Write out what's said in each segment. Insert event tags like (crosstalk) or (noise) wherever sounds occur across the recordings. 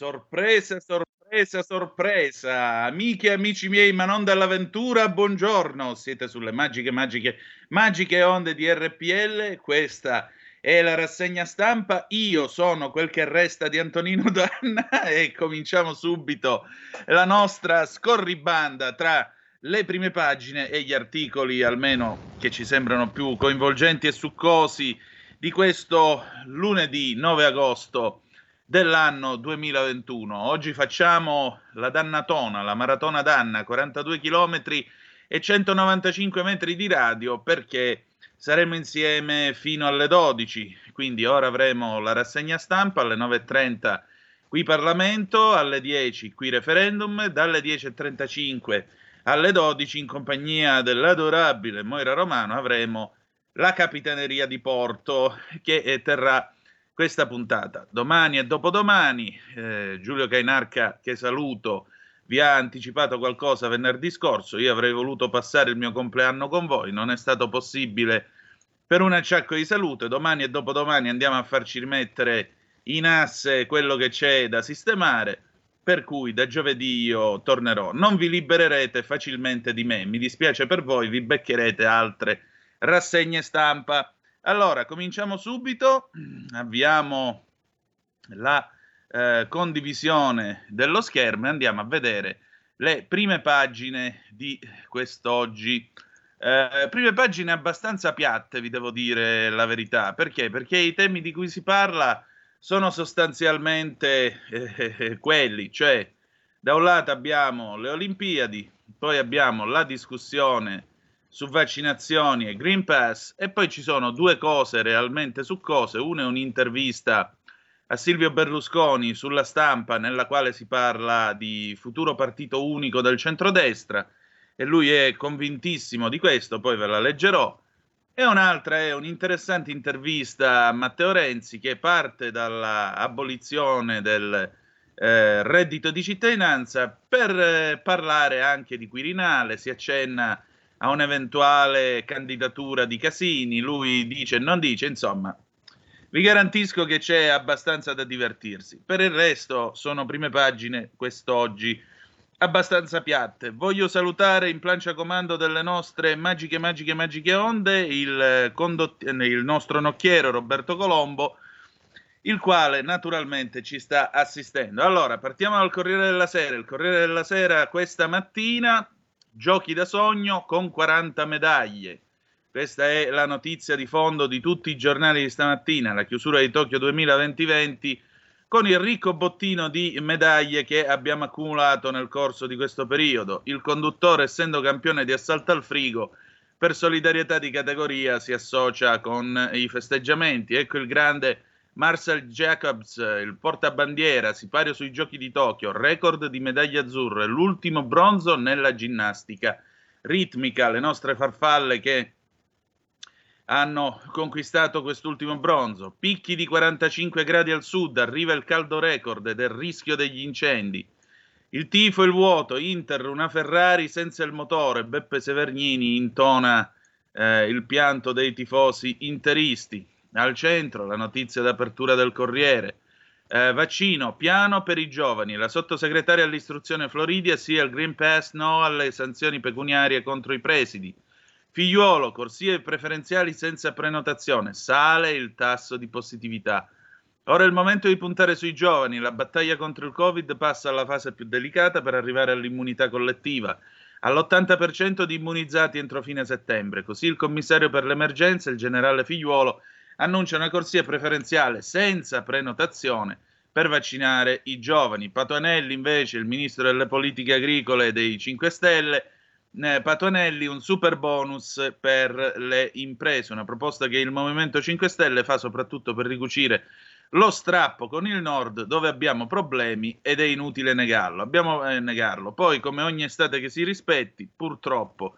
sorpresa, sorpresa, sorpresa. Amiche e amici miei, ma non dall'avventura, buongiorno. Siete sulle magiche, magiche, magiche onde di RPL. Questa è la rassegna stampa. Io sono quel che resta di Antonino (laughs) Danna e cominciamo subito la nostra scorribanda tra le prime pagine e gli articoli, almeno che ci sembrano più coinvolgenti e succosi, di questo lunedì 9 agosto dell'anno 2021. Oggi facciamo la Dannatona, la Maratona Danna, 42 km e 195 metri di radio perché saremo insieme fino alle 12, quindi ora avremo la rassegna stampa alle 9.30 qui Parlamento, alle 10 qui referendum, dalle 10.35 alle 12 in compagnia dell'adorabile Moira Romano avremo la Capitaneria di Porto che terrà questa puntata. Domani e dopodomani eh, Giulio Cainarca, che saluto, vi ha anticipato qualcosa venerdì scorso. Io avrei voluto passare il mio compleanno con voi, non è stato possibile per un acciacco di salute. Domani e dopodomani andiamo a farci rimettere in asse quello che c'è da sistemare. Per cui da giovedì io tornerò. Non vi libererete facilmente di me. Mi dispiace per voi, vi beccherete altre rassegne stampa. Allora, cominciamo subito, (clears throat) avviamo la eh, condivisione dello schermo e andiamo a vedere le prime pagine di quest'oggi. Eh, prime pagine abbastanza piatte, vi devo dire la verità. Perché? Perché i temi di cui si parla sono sostanzialmente eh, quelli, cioè da un lato abbiamo le Olimpiadi, poi abbiamo la discussione su vaccinazioni e Green Pass e poi ci sono due cose realmente su cose. Una è un'intervista a Silvio Berlusconi sulla stampa nella quale si parla di futuro partito unico del centrodestra e lui è convintissimo di questo, poi ve la leggerò. E un'altra è un'interessante intervista a Matteo Renzi che parte dall'abolizione del eh, reddito di cittadinanza per eh, parlare anche di Quirinale, si accenna a un'eventuale candidatura di Casini, lui dice non dice, insomma, vi garantisco che c'è abbastanza da divertirsi. Per il resto sono prime pagine quest'oggi abbastanza piatte. Voglio salutare in plancia comando delle nostre magiche, magiche, magiche onde il, condott- il nostro nocchiero Roberto Colombo, il quale naturalmente ci sta assistendo. Allora, partiamo dal Corriere della Sera. Il Corriere della Sera questa mattina Giochi da sogno con 40 medaglie. Questa è la notizia di fondo di tutti i giornali di stamattina, la chiusura di Tokyo 2020 con il ricco bottino di medaglie che abbiamo accumulato nel corso di questo periodo. Il conduttore, essendo campione di assalto al frigo, per solidarietà di categoria si associa con i festeggiamenti. Ecco il grande Marcel Jacobs, il portabandiera, sipario sui giochi di Tokyo, record di medaglie azzurre, l'ultimo bronzo nella ginnastica ritmica, le nostre farfalle che hanno conquistato quest'ultimo bronzo. Picchi di 45 gradi al sud, arriva il caldo record del rischio degli incendi. Il tifo e il vuoto, Inter, una Ferrari senza il motore, Beppe Severnini intona eh, il pianto dei tifosi interisti. Al centro la notizia d'apertura del Corriere. Eh, vaccino, piano per i giovani. La sottosegretaria all'istruzione Floridia sia il Green Pass, no alle sanzioni pecuniarie contro i presidi. Figliuolo, corsie preferenziali senza prenotazione. Sale il tasso di positività. Ora è il momento di puntare sui giovani. La battaglia contro il Covid passa alla fase più delicata per arrivare all'immunità collettiva. All'80% di immunizzati entro fine settembre. Così il commissario per l'emergenza, il generale Figliuolo, annuncia una corsia preferenziale senza prenotazione per vaccinare i giovani. Patuanelli invece, il ministro delle politiche agricole dei 5 Stelle, eh, Patuanelli un super bonus per le imprese, una proposta che il Movimento 5 Stelle fa soprattutto per ricucire lo strappo con il nord dove abbiamo problemi ed è inutile negarlo. Abbiamo, eh, negarlo. Poi come ogni estate che si rispetti, purtroppo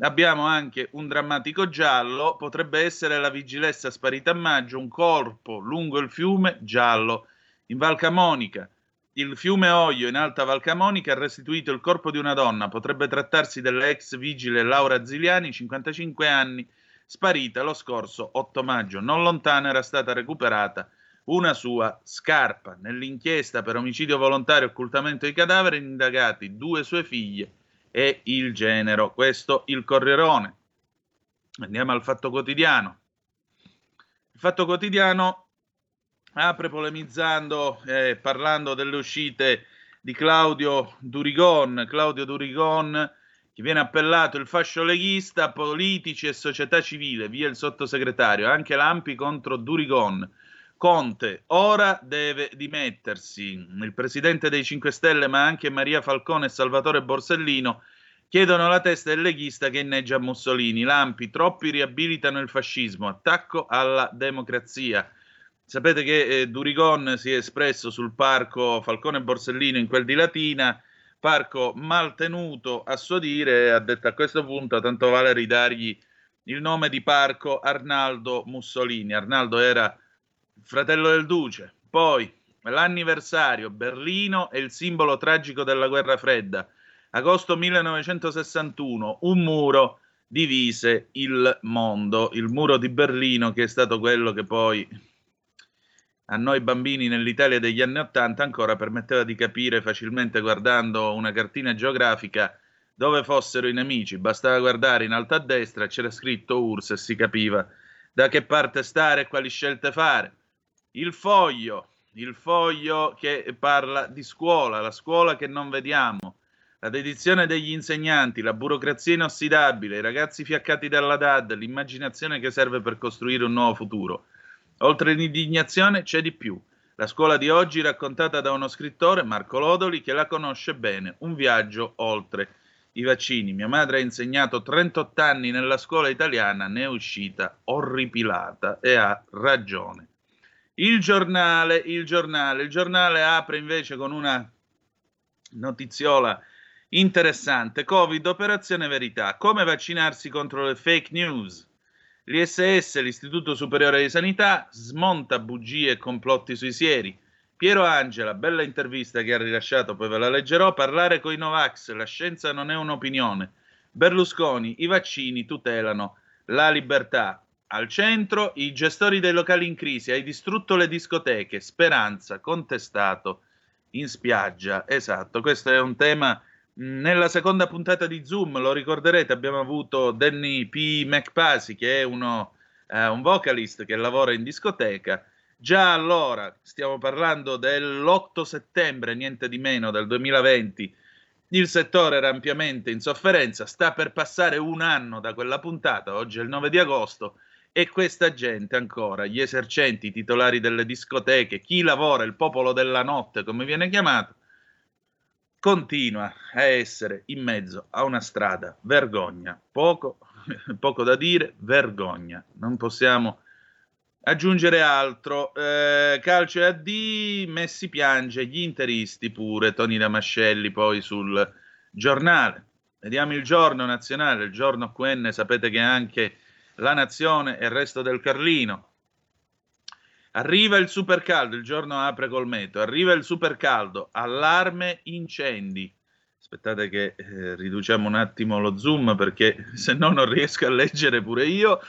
Abbiamo anche un drammatico giallo, potrebbe essere la vigilessa sparita a maggio, un corpo lungo il fiume giallo. In Val Camonica, il fiume Oglio in Alta Val Camonica ha restituito il corpo di una donna, potrebbe trattarsi dell'ex vigile Laura Ziliani, 55 anni, sparita lo scorso 8 maggio. Non lontana era stata recuperata una sua scarpa. Nell'inchiesta per omicidio volontario e occultamento di cadaveri, indagati due sue figlie e il genero. Questo il Corrierone. Andiamo al Fatto Quotidiano. Il Fatto Quotidiano apre polemizzando, eh, parlando delle uscite di Claudio Durigon. Claudio Durigon, che viene appellato il fascio leghista, politici e società civile, via il sottosegretario. Anche Lampi contro Durigon. Conte ora deve dimettersi. Il presidente dei 5 Stelle, ma anche Maria Falcone e Salvatore Borsellino chiedono la testa del leghista che inneggia Mussolini. Lampi, troppi riabilitano il fascismo, attacco alla democrazia. Sapete che eh, Durigon si è espresso sul parco Falcone Borsellino in quel di Latina, parco mal tenuto a suo dire, e ha detto a questo punto tanto vale ridargli il nome di parco Arnaldo Mussolini. Arnaldo era fratello del duce. Poi l'anniversario, Berlino è il simbolo tragico della guerra fredda. Agosto 1961, un muro divise il mondo, il muro di Berlino che è stato quello che poi a noi bambini nell'Italia degli anni Ottanta ancora permetteva di capire facilmente guardando una cartina geografica dove fossero i nemici. Bastava guardare in alto a destra c'era scritto URSS e si capiva da che parte stare e quali scelte fare. Il foglio, il foglio che parla di scuola, la scuola che non vediamo la dedizione degli insegnanti, la burocrazia inossidabile, i ragazzi fiaccati dalla DAD, l'immaginazione che serve per costruire un nuovo futuro. Oltre l'indignazione c'è di più. La scuola di oggi raccontata da uno scrittore, Marco Lodoli, che la conosce bene, un viaggio oltre i vaccini. Mia madre ha insegnato 38 anni nella scuola italiana, ne è uscita orripilata e ha ragione. Il giornale, il giornale, il giornale apre invece con una notiziola Interessante. Covid, operazione verità. Come vaccinarsi contro le fake news? L'ISS, l'Istituto Superiore di Sanità, smonta bugie e complotti sui sieri. Piero Angela, bella intervista che ha rilasciato, poi ve la leggerò. Parlare con i Novax, la scienza non è un'opinione. Berlusconi, i vaccini tutelano la libertà. Al centro, i gestori dei locali in crisi, hai distrutto le discoteche. Speranza, contestato in spiaggia. Esatto, questo è un tema nella seconda puntata di Zoom, lo ricorderete, abbiamo avuto Danny P. McPasy, che è uno, eh, un vocalist che lavora in discoteca. Già allora, stiamo parlando dell'8 settembre, niente di meno, del 2020, il settore era ampiamente in sofferenza, sta per passare un anno da quella puntata, oggi è il 9 di agosto, e questa gente ancora, gli esercenti, i titolari delle discoteche, chi lavora, il popolo della notte, come viene chiamato, continua a essere in mezzo a una strada. Vergogna, poco, (laughs) poco da dire, vergogna. Non possiamo aggiungere altro. Eh, calcio e AD, Messi piange, gli interisti pure, Toni Damascelli poi sul giornale. Vediamo il giorno nazionale, il giorno QN, sapete che anche la nazione e il resto del Carlino Arriva il super caldo, il giorno apre col meteo, arriva il super caldo, allarme incendi. Aspettate che eh, riduciamo un attimo lo zoom perché (laughs) se no non riesco a leggere pure io.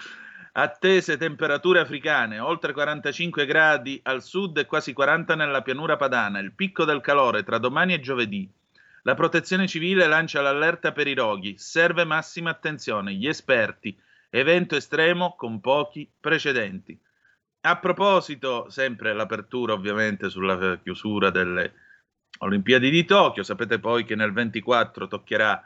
Attese temperature africane, oltre 45 gradi al sud e quasi 40 nella pianura padana, il picco del calore tra domani e giovedì. La protezione civile lancia l'allerta per i roghi, serve massima attenzione, gli esperti, evento estremo con pochi precedenti. A proposito, sempre l'apertura ovviamente sulla chiusura delle Olimpiadi di Tokyo, sapete poi che nel 24 toccherà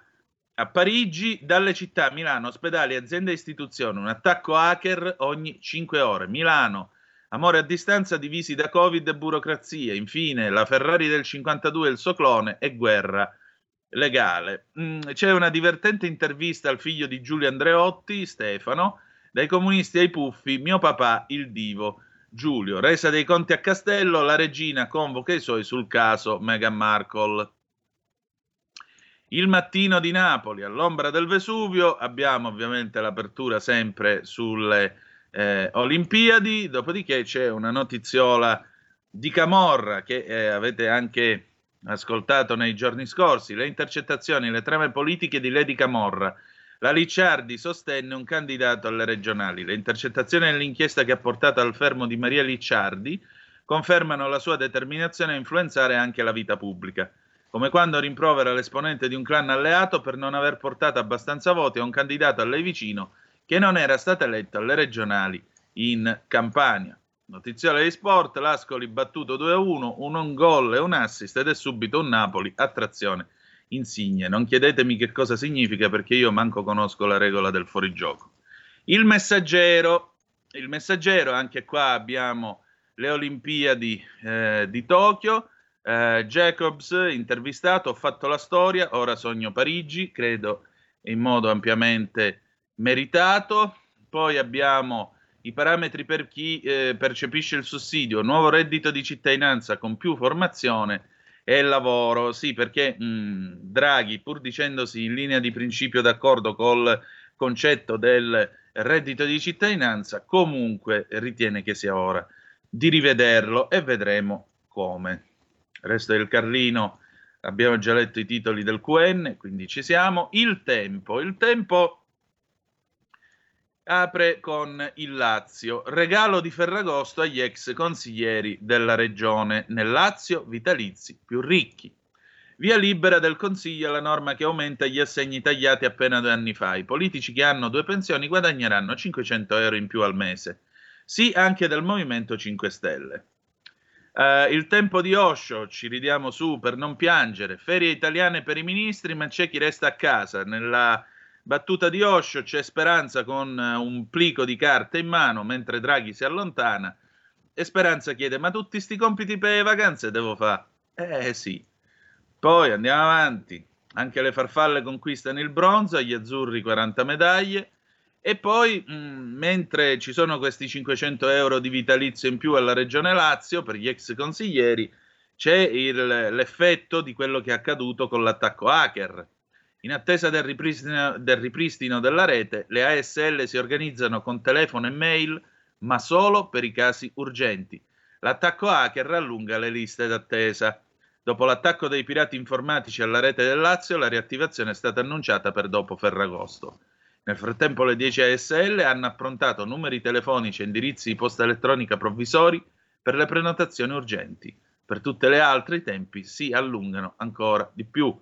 a Parigi, dalle città Milano, ospedali, aziende e istituzioni, un attacco hacker ogni 5 ore. Milano, amore a distanza divisi da Covid e burocrazia. Infine, la Ferrari del 52 e il suo clone e guerra legale. Mm, c'è una divertente intervista al figlio di Giulio Andreotti, Stefano, dai comunisti ai puffi, mio papà, il divo. Giulio, resa dei conti a Castello, la regina convoca i suoi sul caso Meghan Markle. Il mattino di Napoli, all'ombra del Vesuvio, abbiamo ovviamente l'apertura sempre sulle eh, Olimpiadi, dopodiché c'è una notiziola di Camorra che eh, avete anche ascoltato nei giorni scorsi, le intercettazioni, le trame politiche di Lady Camorra la Licciardi sostenne un candidato alle regionali. Le intercettazioni nell'inchiesta che ha portato al fermo di Maria Licciardi confermano la sua determinazione a influenzare anche la vita pubblica, come quando rimprovera l'esponente di un clan alleato per non aver portato abbastanza voti a un candidato a lei vicino che non era stato eletto alle regionali in Campania. Notiziale di sport, l'Ascoli battuto 2-1, un gol e un assist ed è subito un Napoli a trazione insigne. Non chiedetemi che cosa significa perché io manco conosco la regola del fuorigioco. Il messaggero, il messaggero, anche qua abbiamo le Olimpiadi eh, di Tokyo. Eh, Jacobs, intervistato, ho fatto la storia, ora sogno Parigi, credo in modo ampiamente meritato. Poi abbiamo i parametri per chi eh, percepisce il sussidio, nuovo reddito di cittadinanza con più formazione e lavoro. Sì, perché mh, Draghi, pur dicendosi in linea di principio d'accordo col concetto del reddito di cittadinanza, comunque ritiene che sia ora di rivederlo e vedremo come. Il resto del Carlino, abbiamo già letto i titoli del QN, quindi ci siamo. Il tempo, il tempo apre con il Lazio. Regalo di Ferragosto agli ex consiglieri della regione. Nel Lazio, vitalizi più ricchi. Via libera del Consiglio alla norma che aumenta gli assegni tagliati appena due anni fa. I politici che hanno due pensioni guadagneranno 500 euro in più al mese. Sì, anche del Movimento 5 Stelle. Uh, il tempo di Osho, ci ridiamo su per non piangere. Ferie italiane per i ministri, ma c'è chi resta a casa. Nella Battuta di Osho, c'è Speranza con eh, un plico di carte in mano mentre Draghi si allontana e Speranza chiede ma tutti sti compiti per le vacanze devo fare? Eh sì. Poi andiamo avanti, anche le farfalle conquistano il bronzo, agli azzurri 40 medaglie e poi mh, mm, mentre ci sono questi 500 euro di vitalizio in più alla Regione Lazio per gli ex consiglieri c'è il, l'effetto di quello che è accaduto con l'attacco hacker in attesa del ripristino, del ripristino, della rete, le ASL si organizzano con telefono e mail, ma solo per i casi urgenti. L'attacco hacker rallunga le liste d'attesa. Dopo l'attacco dei pirati informatici alla rete del Lazio, la riattivazione è stata annunciata per dopo Ferragosto. Nel frattempo le 10 ASL hanno approntato numeri telefonici e indirizzi di posta elettronica provvisori per le prenotazioni urgenti. Per tutte le altre i tempi si allungano ancora di più.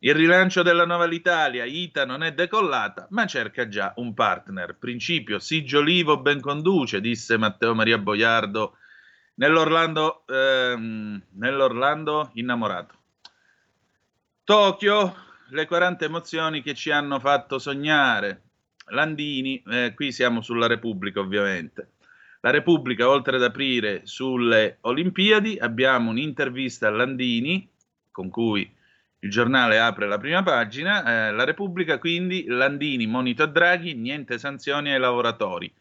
Il rilancio della Nuova Italia, Ita non è decollata, ma cerca già un partner. Principio, Sigio Livo ben conduce, disse Matteo Maria Boiardo nell'Orlando, ehm, nell'Orlando innamorato. Tokyo, le 40 emozioni che ci hanno fatto sognare. Landini, eh, qui siamo sulla Repubblica ovviamente. La Repubblica, oltre ad aprire sulle Olimpiadi, abbiamo un'intervista a Landini con cui il giornale apre la prima pagina, eh, la Repubblica quindi, Landini, monito a Draghi, niente sanzioni ai lavoratori.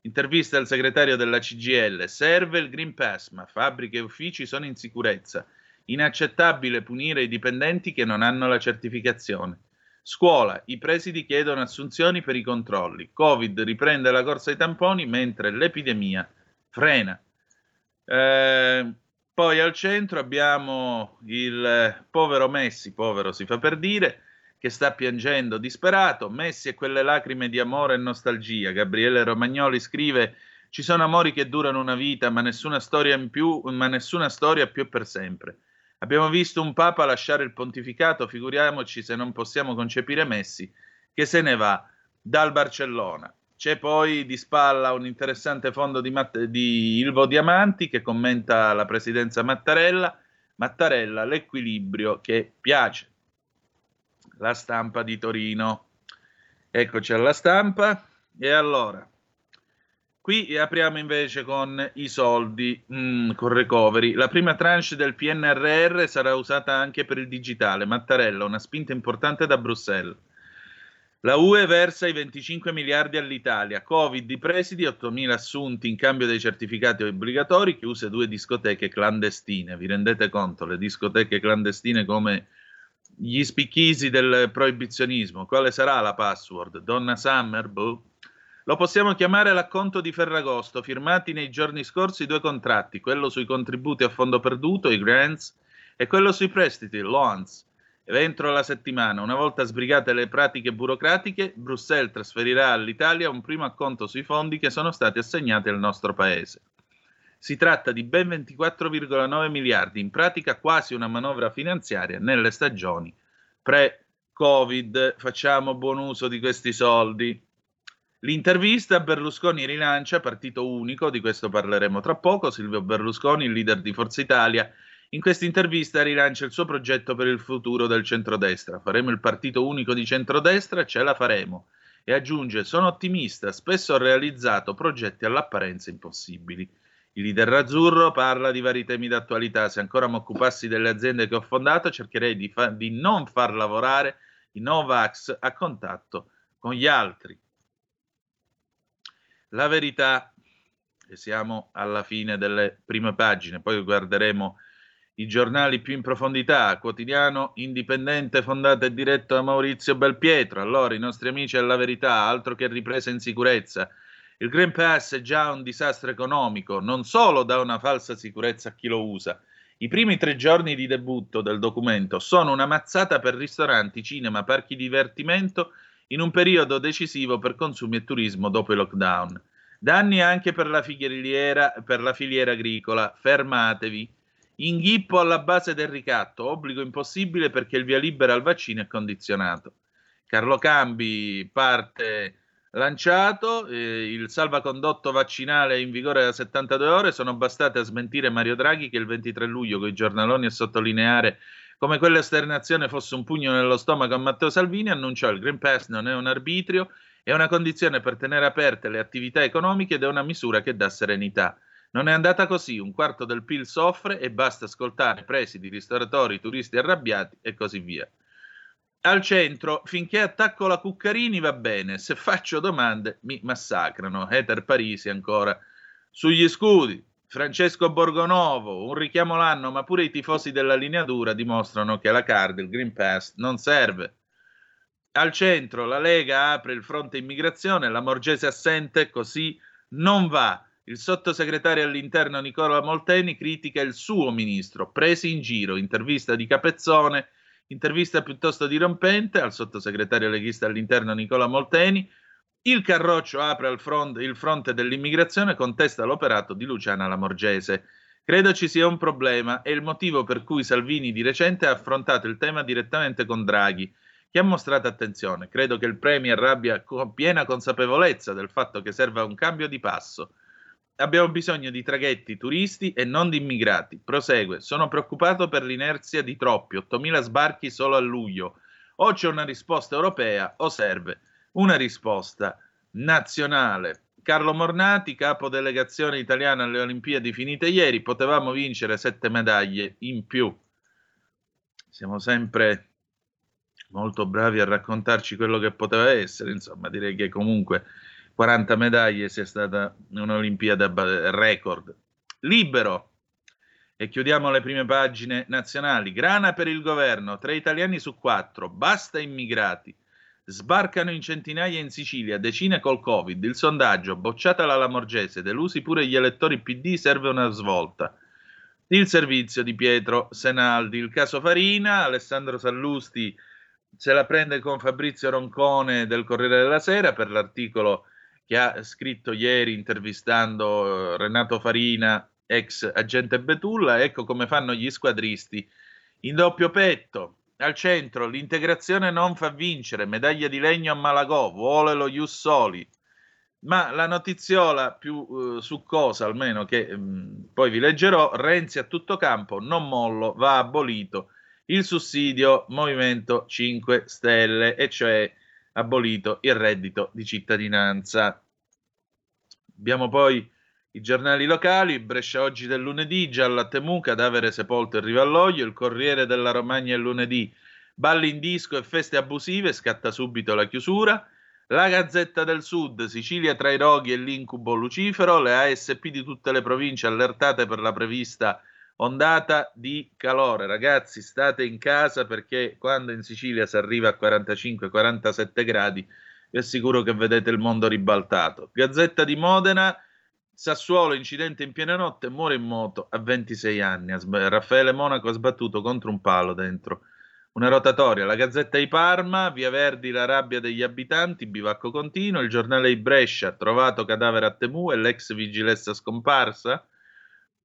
Intervista al segretario della CGL, serve il Green Pass, ma fabbriche e uffici sono in sicurezza. Inaccettabile punire i dipendenti che non hanno la certificazione. Scuola, i presidi chiedono assunzioni per i controlli. Covid riprende la corsa ai tamponi mentre l'epidemia frena. Eh, poi al centro abbiamo il povero Messi, povero si fa per dire, che sta piangendo disperato. Messi e quelle lacrime di amore e nostalgia. Gabriele Romagnoli scrive: Ci sono amori che durano una vita, ma nessuna storia in più, ma nessuna storia più per sempre. Abbiamo visto un papa lasciare il pontificato, figuriamoci se non possiamo concepire Messi, che se ne va dal Barcellona. C'è poi di spalla un interessante fondo di, Matt- di Ilvo Diamanti che commenta la presidenza Mattarella. Mattarella, l'equilibrio che piace. La stampa di Torino. Eccoci alla stampa. E allora, qui apriamo invece con i soldi, mm, con recovery. La prima tranche del PNRR sarà usata anche per il digitale. Mattarella, una spinta importante da Bruxelles. La UE versa i 25 miliardi all'Italia, Covid i presidi, 8.000 assunti in cambio dei certificati obbligatori, chiuse due discoteche clandestine. Vi rendete conto, le discoteche clandestine come gli spicchisi del proibizionismo. Quale sarà la password? Donna Summer? Boh. Lo possiamo chiamare l'acconto di Ferragosto, firmati nei giorni scorsi due contratti, quello sui contributi a fondo perduto, i grants, e quello sui prestiti, loans. Entro la settimana, una volta sbrigate le pratiche burocratiche, Bruxelles trasferirà all'Italia un primo acconto sui fondi che sono stati assegnati al nostro paese. Si tratta di ben 24,9 miliardi, in pratica quasi una manovra finanziaria nelle stagioni pre-Covid. Facciamo buon uso di questi soldi. L'intervista Berlusconi rilancia partito unico, di questo parleremo tra poco. Silvio Berlusconi, il leader di Forza Italia, in questa intervista rilancia il suo progetto per il futuro del centrodestra. Faremo il partito unico di centrodestra, ce la faremo. E aggiunge: Sono ottimista, spesso ho realizzato progetti all'apparenza impossibili. Il leader azzurro parla di vari temi d'attualità. Se ancora mi occupassi delle aziende che ho fondato, cercherei di, fa- di non far lavorare i Novax a contatto con gli altri. La verità, e siamo alla fine delle prime pagine, poi guarderemo i giornali più in profondità, quotidiano indipendente fondato e diretto da Maurizio Belpietro. Allora, i nostri amici alla verità, altro che ripresa in sicurezza. Il Green Pass è già un disastro economico, non solo dà una falsa sicurezza a chi lo usa. I primi tre giorni di debutto del documento sono una mazzata per ristoranti, cinema, parchi divertimento in un periodo decisivo per consumi e turismo dopo il lockdown. Danni anche per la per la filiera agricola. Fermatevi. Inghippo alla base del ricatto, obbligo impossibile perché il via libera al vaccino è condizionato. Carlo Cambi parte lanciato, eh, il salvacondotto vaccinale in vigore da 72 ore sono bastate a smentire Mario Draghi che il 23 luglio con i giornaloni a sottolineare come quell'esternazione fosse un pugno nello stomaco a Matteo Salvini, annunciò il Green Pass non è un arbitrio, è una condizione per tenere aperte le attività economiche ed è una misura che dà serenità. Non è andata così, un quarto del PIL soffre e basta ascoltare presidi, ristoratori, turisti arrabbiati e così via. Al centro, finché attacco la Cuccarini va bene, se faccio domande mi massacrano. Eter Parisi ancora. Sugli scudi, Francesco Borgonovo, un richiamo l'anno, ma pure i tifosi della lineatura dimostrano che la card, il Green Pass, non serve. Al centro la Lega apre il fronte immigrazione, la Morgese assente, così non va. Il sottosegretario all'interno Nicola Molteni critica il suo ministro, presi in giro, intervista di Capezzone, intervista piuttosto dirompente al sottosegretario leghista all'interno Nicola Molteni, il Carroccio apre fronte, il fronte dell'immigrazione, contesta l'operato di Luciana Lamorgese. Credo ci sia un problema, è il motivo per cui Salvini di recente ha affrontato il tema direttamente con Draghi, che ha mostrato attenzione. Credo che il Premier abbia piena consapevolezza del fatto che serva un cambio di passo. Abbiamo bisogno di traghetti turisti e non di immigrati. Prosegue. Sono preoccupato per l'inerzia di troppi, 8.000 sbarchi solo a luglio. O c'è una risposta europea o serve una risposta nazionale. Carlo Mornati, capo delegazione italiana alle Olimpiadi finite ieri, potevamo vincere sette medaglie in più. Siamo sempre molto bravi a raccontarci quello che poteva essere, insomma, direi che comunque 40 medaglie sia stata un'Olimpiade record. Libero. E chiudiamo le prime pagine nazionali. Grana per il governo, tre italiani su quattro, basta immigrati. Sbarcano in centinaia in Sicilia, decine col Covid. Il sondaggio, bocciata la Lamorgese, delusi pure gli elettori PD, serve una svolta. Il servizio di Pietro Senaldi, il caso Farina, Alessandro Sallusti se la prende con Fabrizio Roncone del Corriere della Sera per l'articolo che ha scritto ieri intervistando eh, Renato Farina, ex agente Betulla. Ecco come fanno gli squadristi in doppio petto. Al centro, l'integrazione non fa vincere, medaglia di legno a Malagò, vuole lo Ius Soli. Ma la notiziola più eh, succosa, almeno che mh, mm, poi vi leggerò, Renzi a tutto campo, non mollo, va abolito il sussidio Movimento 5 Stelle, e cioè abolito il reddito di cittadinanza. Abbiamo poi i giornali locali, Brescia oggi del lunedì, Gialla Temu, cadavere sepolto in riva all'olio, il Corriere della Romagna il lunedì, balli in disco e feste abusive, scatta subito la chiusura, la Gazzetta del Sud, Sicilia tra i roghi e l'incubo lucifero, le ASP di tutte le province allertate per la prevista ondata di calore. Ragazzi, state in casa perché quando in Sicilia si arriva a 45-47 gradi, vi assicuro che vedete il mondo ribaltato. Gazzetta di Modena, Sassuolo, incidente in piena notte, muore in moto a 26 anni. Raffaele Monaco ha sbattuto contro un palo dentro una rotatoria. La Gazzetta di Parma, Via Verdi, la rabbia degli abitanti, bivacco continuo. Il giornale di Brescia, trovato cadavere a Temu e l'ex vigilessa scomparsa.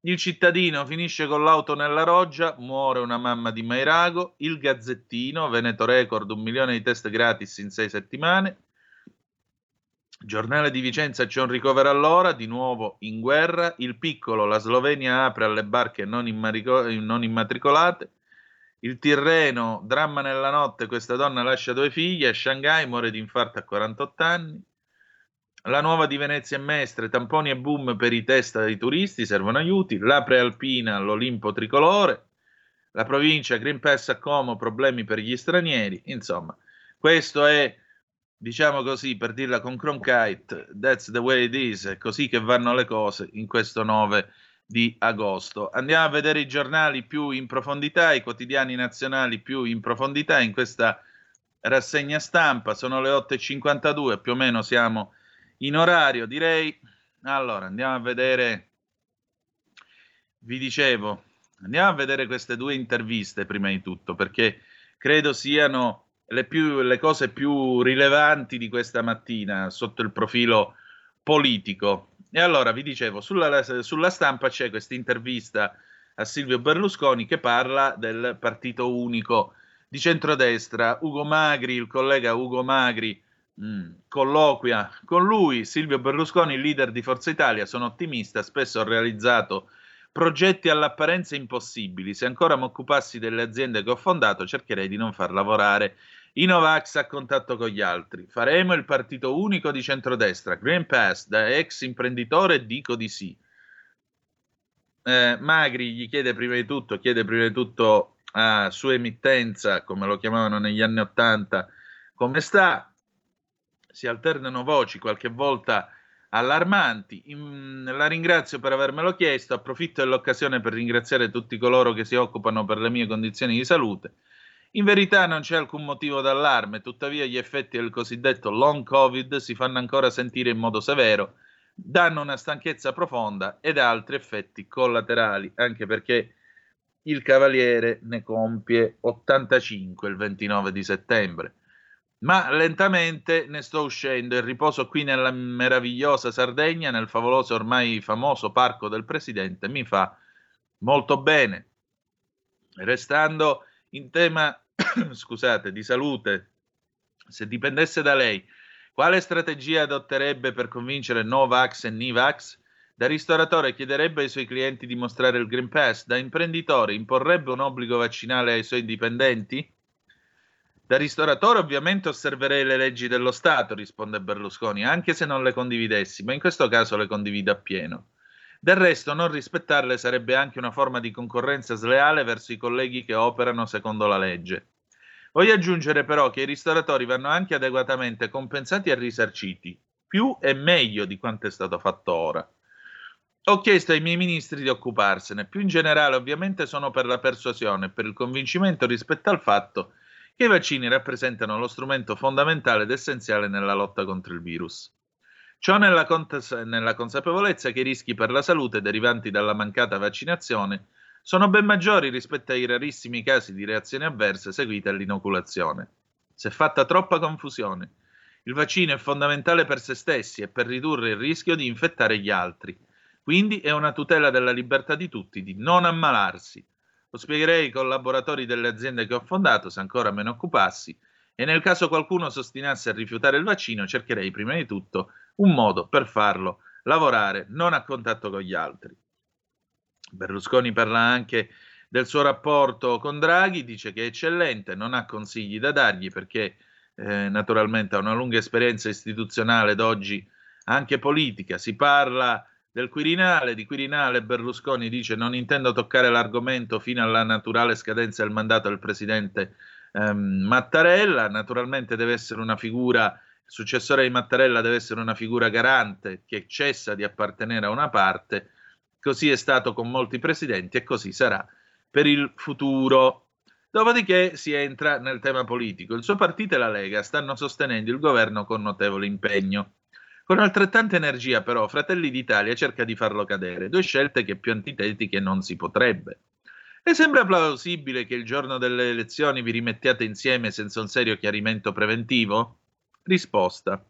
Il cittadino finisce con l'auto nella roggia, muore una mamma di Mairago. Il Gazzettino, Veneto Record, un milione di test gratis in sei settimane. Giornale di Vicenza c'è un ricovero all'ora, di nuovo in guerra. Il piccolo, la Slovenia apre alle barche non, immarico- non immatricolate. Il Tirreno, dramma nella notte, questa donna lascia due figlie. Shanghai muore di infarto a 48 anni. La nuova di Venezia e Mestre, tamponi e boom per i test dei turisti, servono aiuti. La prealpina, l'Olimpo tricolore. La provincia, Green Pass a Como, problemi per gli stranieri. Insomma, questo è, diciamo così, per dirla con Cronkite, that's the way it is, è così che vanno le cose in questo 9 di agosto. Andiamo a vedere i giornali più in profondità, i quotidiani nazionali più in profondità in questa rassegna stampa. Sono le 8.52, più o meno siamo in orario, direi. Allora, andiamo a vedere. Vi dicevo, andiamo a vedere queste due interviste prima di tutto, perché credo siano le, più, le cose più rilevanti di questa mattina sotto il profilo politico. E allora vi dicevo, sulla, sulla stampa c'è questa intervista a Silvio Berlusconi che parla del partito unico di centrodestra. Ugo Magri, il collega Ugo Magri, Mm, colloquia con lui, Silvio Berlusconi, leader di Forza Italia. Sono ottimista, spesso ho realizzato progetti all'apparenza impossibili. Se ancora mi occupassi delle aziende che ho fondato, cercherei di non far lavorare i Novax a contatto con gli altri. Faremo il partito unico di centrodestra. Green Pass, da ex imprenditore dico di sì. Eh, Magri gli chiede prima di tutto, chiede prima di tutto a sua emittenza, come lo chiamavano negli anni Ottanta, come sta si alternano voci qualche volta allarmanti. In, la ringrazio per avermelo chiesto, approfitto dell'occasione per ringraziare tutti coloro che si occupano per le mie condizioni di salute. In verità non c'è alcun motivo d'allarme, tuttavia gli effetti del cosiddetto long covid si fanno ancora sentire in modo severo, danno una stanchezza profonda ed altri effetti collaterali, anche perché il Cavaliere ne compie 85 il 29 di settembre ma lentamente ne sto uscendo e riposo qui nella meravigliosa Sardegna, nel favoloso ormai famoso parco del presidente, mi fa molto bene. Restando in tema, (coughs) scusate, di salute, se dipendesse da lei, quale strategia adotterebbe per convincere Novax e Nivax? Da ristoratore chiederebbe ai suoi clienti di mostrare il Green Pass, da imprenditore imporrebbe un obbligo vaccinale ai suoi dipendenti? Da ristoratore ovviamente osserverei le leggi dello Stato, risponde Berlusconi, anche se non le condividessi, ma in questo caso le condivido appieno. Del resto, non rispettarle sarebbe anche una forma di concorrenza sleale verso i colleghi che operano secondo la legge. Voglio aggiungere però che i ristoratori vanno anche adeguatamente compensati e risarciti, più e meglio di quanto è stato fatto ora. Ho chiesto ai miei ministri di occuparsene, più in generale ovviamente sono per la persuasione e per il convincimento rispetto al fatto che i vaccini rappresentano lo strumento fondamentale ed essenziale nella lotta contro il virus. Ciò nella, cont- nella consapevolezza che i rischi per la salute derivanti dalla mancata vaccinazione sono ben maggiori rispetto ai rarissimi casi di reazioni avverse seguite all'inoculazione. Si è fatta troppa confusione. Il vaccino è fondamentale per se stessi e per ridurre il rischio di infettare gli altri. Quindi è una tutela della libertà di tutti di non ammalarsi, lo spiegherei ai collaboratori delle aziende che ho fondato se ancora me ne occupassi e nel caso qualcuno s'ostinasse a rifiutare il vaccino cercherei prima di tutto un modo per farlo lavorare non a contatto con gli altri. Berlusconi parla anche del suo rapporto con Draghi, dice che è eccellente, non ha consigli da dargli perché eh, naturalmente ha una lunga esperienza istituzionale ed oggi anche politica. Si parla del Quirinale. Di Quirinale Berlusconi dice non intendo toccare l'argomento fino alla naturale scadenza del mandato del presidente ehm, Mattarella. Naturalmente deve essere una figura, il successore di Mattarella deve essere una figura garante che cessa di appartenere a una parte. Così è stato con molti presidenti e così sarà per il futuro. Dopodiché si entra nel tema politico. Il suo partito e la Lega stanno sostenendo il governo con notevole impegno. Con altrettanta energia, però, Fratelli d'Italia cerca di farlo cadere, due scelte che più antitetiche non si potrebbe. Le sembra plausibile che il giorno delle elezioni vi rimettiate insieme senza un serio chiarimento preventivo? Risposta.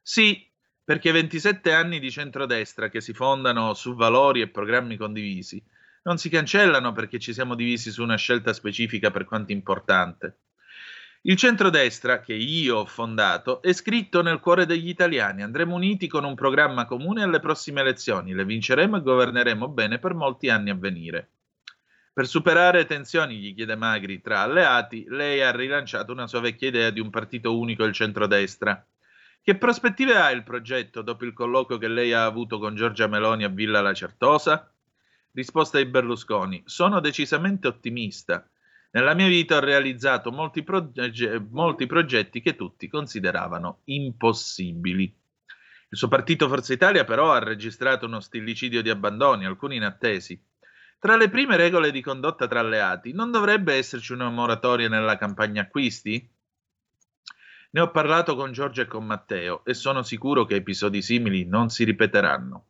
Sì, perché 27 anni di centrodestra che si fondano su valori e programmi condivisi non si cancellano perché ci siamo divisi su una scelta specifica per quanto importante. Il centrodestra, che io ho fondato, è scritto nel cuore degli italiani. Andremo uniti con un programma comune alle prossime elezioni, le vinceremo e governeremo bene per molti anni a venire. Per superare tensioni, gli chiede Magri, tra alleati, lei ha rilanciato una sua vecchia idea di un partito unico, il centrodestra. Che prospettive ha il progetto dopo il colloquio che lei ha avuto con Giorgia Meloni a Villa La Certosa? Risposta di Berlusconi: Sono decisamente ottimista. Nella mia vita ho realizzato molti, proge- molti progetti che tutti consideravano impossibili. Il suo partito Forza Italia però ha registrato uno stillicidio di abbandoni, alcuni inattesi. Tra le prime regole di condotta tra alleati, non dovrebbe esserci una moratoria nella campagna acquisti? Ne ho parlato con Giorgio e con Matteo e sono sicuro che episodi simili non si ripeteranno.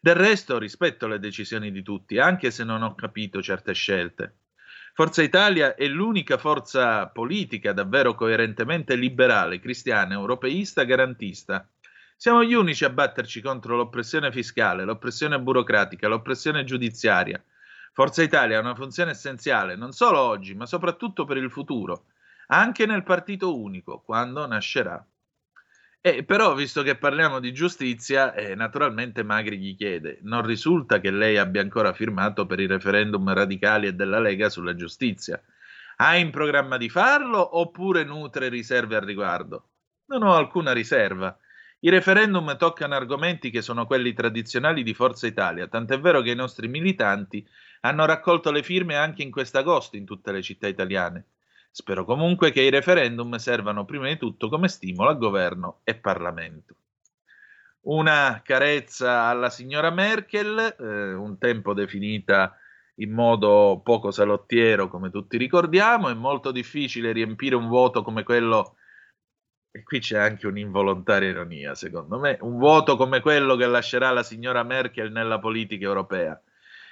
Del resto rispetto le decisioni di tutti, anche se non ho capito certe scelte. Forza Italia è l'unica forza politica davvero coerentemente liberale, cristiana, europeista, garantista. Siamo gli unici a batterci contro l'oppressione fiscale, l'oppressione burocratica, l'oppressione giudiziaria. Forza Italia ha una funzione essenziale non solo oggi, ma soprattutto per il futuro, anche nel partito unico, quando nascerà. Eh, però, visto che parliamo di giustizia, eh, naturalmente Magri gli chiede: non risulta che lei abbia ancora firmato per i referendum radicali e della Lega sulla giustizia? Ha in programma di farlo oppure nutre riserve al riguardo? Non ho alcuna riserva. I referendum toccano argomenti che sono quelli tradizionali di Forza Italia, tant'è vero che i nostri militanti hanno raccolto le firme anche in quest'agosto in tutte le città italiane. Spero comunque che i referendum servano prima di tutto come stimolo a governo e Parlamento. Una carezza alla signora Merkel, eh, un tempo definita in modo poco salottiero, come tutti ricordiamo, è molto difficile riempire un vuoto come quello, e qui c'è anche un'involontaria ironia, secondo me, un vuoto come quello che lascerà la signora Merkel nella politica europea.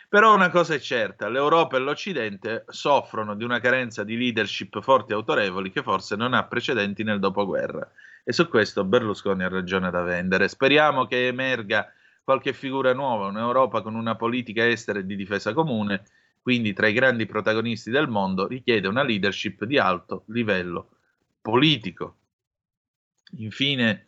Però una cosa è certa, l'Europa e l'Occidente soffrono di una carenza di leadership forti e autorevoli che forse non ha precedenti nel dopoguerra. E su questo Berlusconi ha ragione da vendere. Speriamo che emerga qualche figura nuova, un'Europa con una politica estera e di difesa comune, quindi tra i grandi protagonisti del mondo, richiede una leadership di alto livello politico. Infine,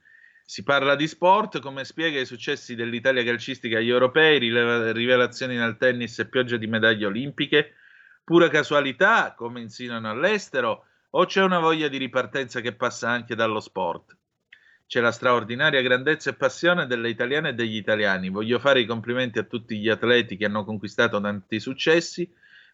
si parla di sport, come spiega i successi dell'Italia calcistica agli europei, rivelazioni nel tennis e pioggia di medaglie olimpiche, pura casualità, come insinuano all'estero, o c'è una voglia di ripartenza che passa anche dallo sport? C'è la straordinaria grandezza e passione delle italiane e degli italiani. Voglio fare i complimenti a tutti gli atleti che hanno conquistato tanti successi,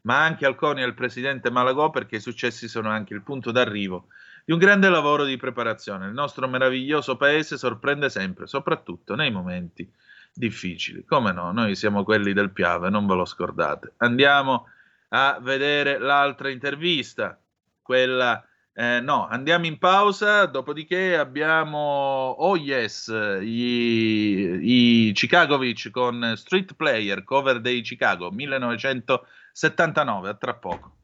ma anche al CONI e al presidente Malagò perché i successi sono anche il punto d'arrivo di un grande lavoro di preparazione. Il nostro meraviglioso paese sorprende sempre, soprattutto nei momenti difficili. Come no, noi siamo quelli del Piave, non ve lo scordate. Andiamo a vedere l'altra intervista, quella... Eh, no, andiamo in pausa, dopodiché abbiamo, oh yes, i, i Chicagovic con Street Player, cover dei Chicago, 1979, a tra poco.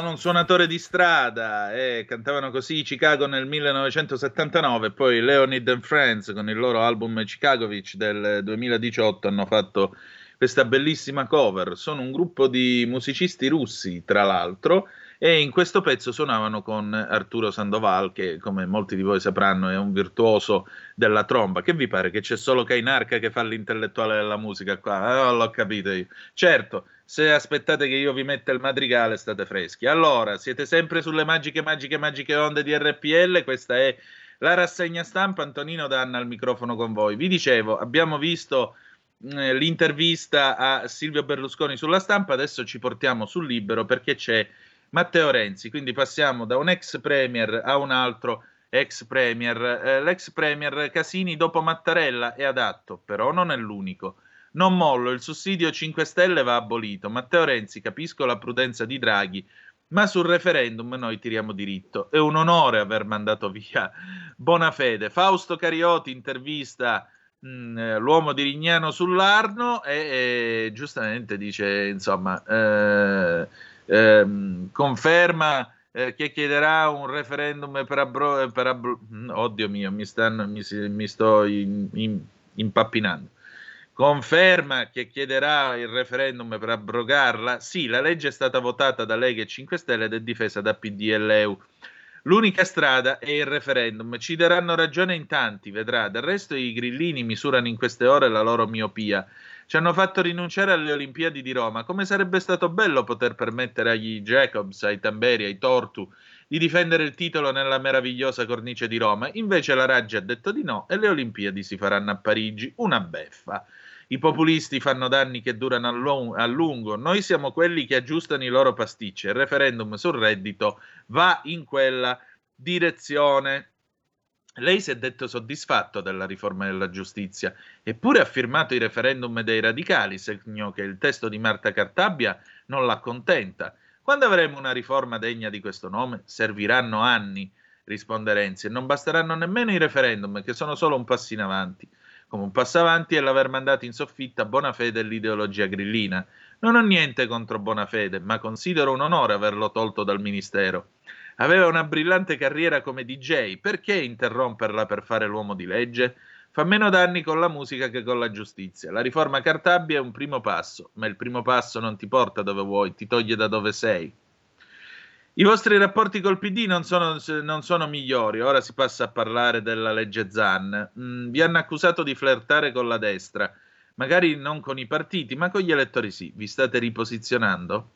Sono un suonatore di strada e cantavano così Chicago nel 1979 poi Leonid and Friends con il loro album Chicagovich del 2018 hanno fatto questa bellissima cover. Sono un gruppo di musicisti russi, tra l'altro, e in questo pezzo suonavano con Arturo Sandoval, che come molti di voi sapranno è un virtuoso della tromba. Che vi pare che c'è solo Kainarca che fa l'intellettuale della musica qua? Eh, l'ho capito io. Certo, se aspettate che io vi metta il madrigale state freschi. Allora, siete sempre sulle magiche, magiche, magiche onde di RPL, questa è la rassegna stampa, Antonino Danna al microfono con voi. Vi dicevo, abbiamo visto eh, l'intervista a Silvio Berlusconi sulla stampa, adesso ci portiamo sul libero perché c'è Matteo Renzi, quindi passiamo da un ex premier a un altro ex premier. Eh, l'ex premier Casini dopo Mattarella è adatto, però non è l'unico. Non mollo, il sussidio 5 Stelle va abolito. Matteo Renzi, capisco la prudenza di Draghi, ma sul referendum noi tiriamo diritto. È un onore aver mandato via Bonafede. Fausto Carioti intervista mh, mm, eh, l'uomo di Rignano sull'Arno e, e giustamente dice, insomma, eh, eh, conferma eh, che chiederà un referendum per abro... Per abro mm, oddio mio, mi, stanno, mi, mi sto in, in, impappinando conferma che chiederà il referendum per abrogarla? Sì, la legge è stata votata da Lega e 5 Stelle ed è difesa da PD e LEU. L'unica strada è il referendum. Ci daranno ragione in tanti, vedrà. Del resto i grillini misurano in queste ore la loro miopia. Ci hanno fatto rinunciare alle Olimpiadi di Roma. Come sarebbe stato bello poter permettere agli Jacobs, ai Tamberi, ai Tortu di difendere il titolo nella meravigliosa cornice di Roma. Invece la Raggi ha detto di no e le Olimpiadi si faranno a Parigi. Una beffa. I populisti fanno danni che durano a, lungo, noi siamo quelli che aggiustano i loro pasticci. Il referendum sul reddito va in quella direzione. Lei si è detto soddisfatto della riforma della giustizia, eppure ha firmato i referendum dei radicali, segno che il testo di Marta Cartabia non l'accontenta. Quando avremo una riforma degna di questo nome? Serviranno anni, risponde Renzi, e non basteranno nemmeno i referendum, che sono solo un passo in avanti come un passo avanti è l'aver mandato in soffitta Bonafede l'ideologia grillina. Non ho niente contro Bonafede, ma considero un onore averlo tolto dal ministero. Aveva una brillante carriera come DJ, perché interromperla per fare l'uomo di legge? Fa meno danni con la musica che con la giustizia. La riforma Cartabia è un primo passo, ma il primo passo non ti porta dove vuoi, ti toglie da dove sei. I vostri rapporti col PD non sono, non sono, migliori, ora si passa a parlare della legge Zan. Mm, vi hanno accusato di flirtare con la destra, magari non con i partiti, ma con gli elettori sì. Vi state riposizionando?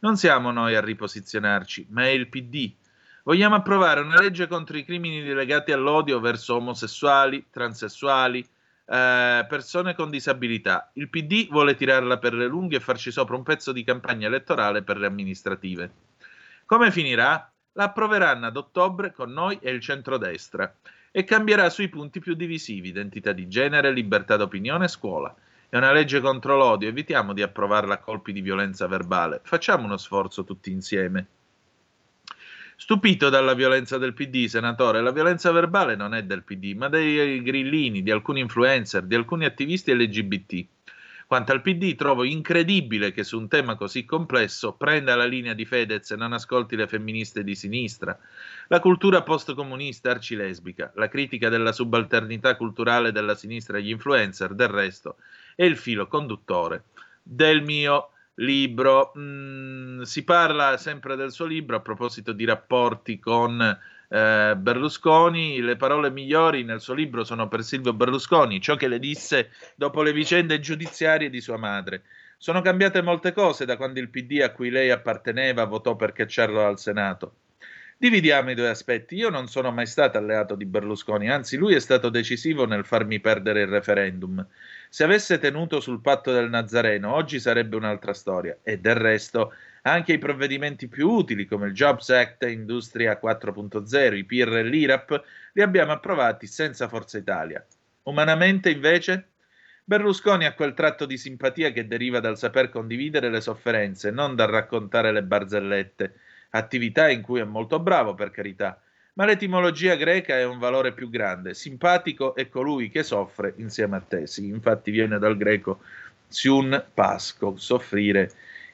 Non siamo noi a riposizionarci, ma è il PD. Vogliamo approvare una legge contro i crimini legati all'odio verso omosessuali, transessuali, eh, persone con disabilità. Il PD vuole tirarla per le lunghe e farci sopra un pezzo di campagna elettorale per le amministrative. Come finirà? La approveranno ad ottobre con noi e il centrodestra e cambierà sui punti più divisivi, identità di genere, libertà d'opinione e scuola. È una legge contro l'odio, evitiamo di approvarla a colpi di violenza verbale, facciamo uno sforzo tutti insieme. Stupito dalla violenza del PD, senatore, la violenza verbale non è del PD, ma dei grillini, di alcuni influencer, di alcuni attivisti LGBT. Quanto al PD, trovo incredibile che su un tema così complesso prenda la linea di Fedez e non ascolti le femministe di sinistra. La cultura postcomunista arcilesbica, la critica della subalternità culturale della sinistra agli influencer, del resto, è il filo conduttore del mio libro. Mm, si parla sempre del suo libro a proposito di rapporti con eh, Berlusconi, le parole migliori nel suo libro sono per Silvio Berlusconi, ciò che le disse dopo le vicende giudiziarie di sua madre. Sono cambiate molte cose da quando il PD a cui lei apparteneva votò per cacciarlo al Senato. Dividiamo i due aspetti. Io non sono mai stato alleato di Berlusconi, anzi lui è stato decisivo nel farmi perdere il referendum. Se avesse tenuto sul patto del Nazareno, oggi sarebbe un'altra storia. E del resto, anche i provvedimenti più utili come il Jobs Act, Industria 4.0, i PIR e l'IRAP li abbiamo approvati senza Forza Italia. Umanamente, invece, Berlusconi ha quel tratto di simpatia che deriva dal saper condividere le sofferenze, non dal raccontare le barzellette, attività in cui è molto bravo, per carità, ma l'etimologia greca è un valore più grande. Simpatico è colui che soffre insieme a te. Sì, infatti viene dal greco siun pasco, soffrire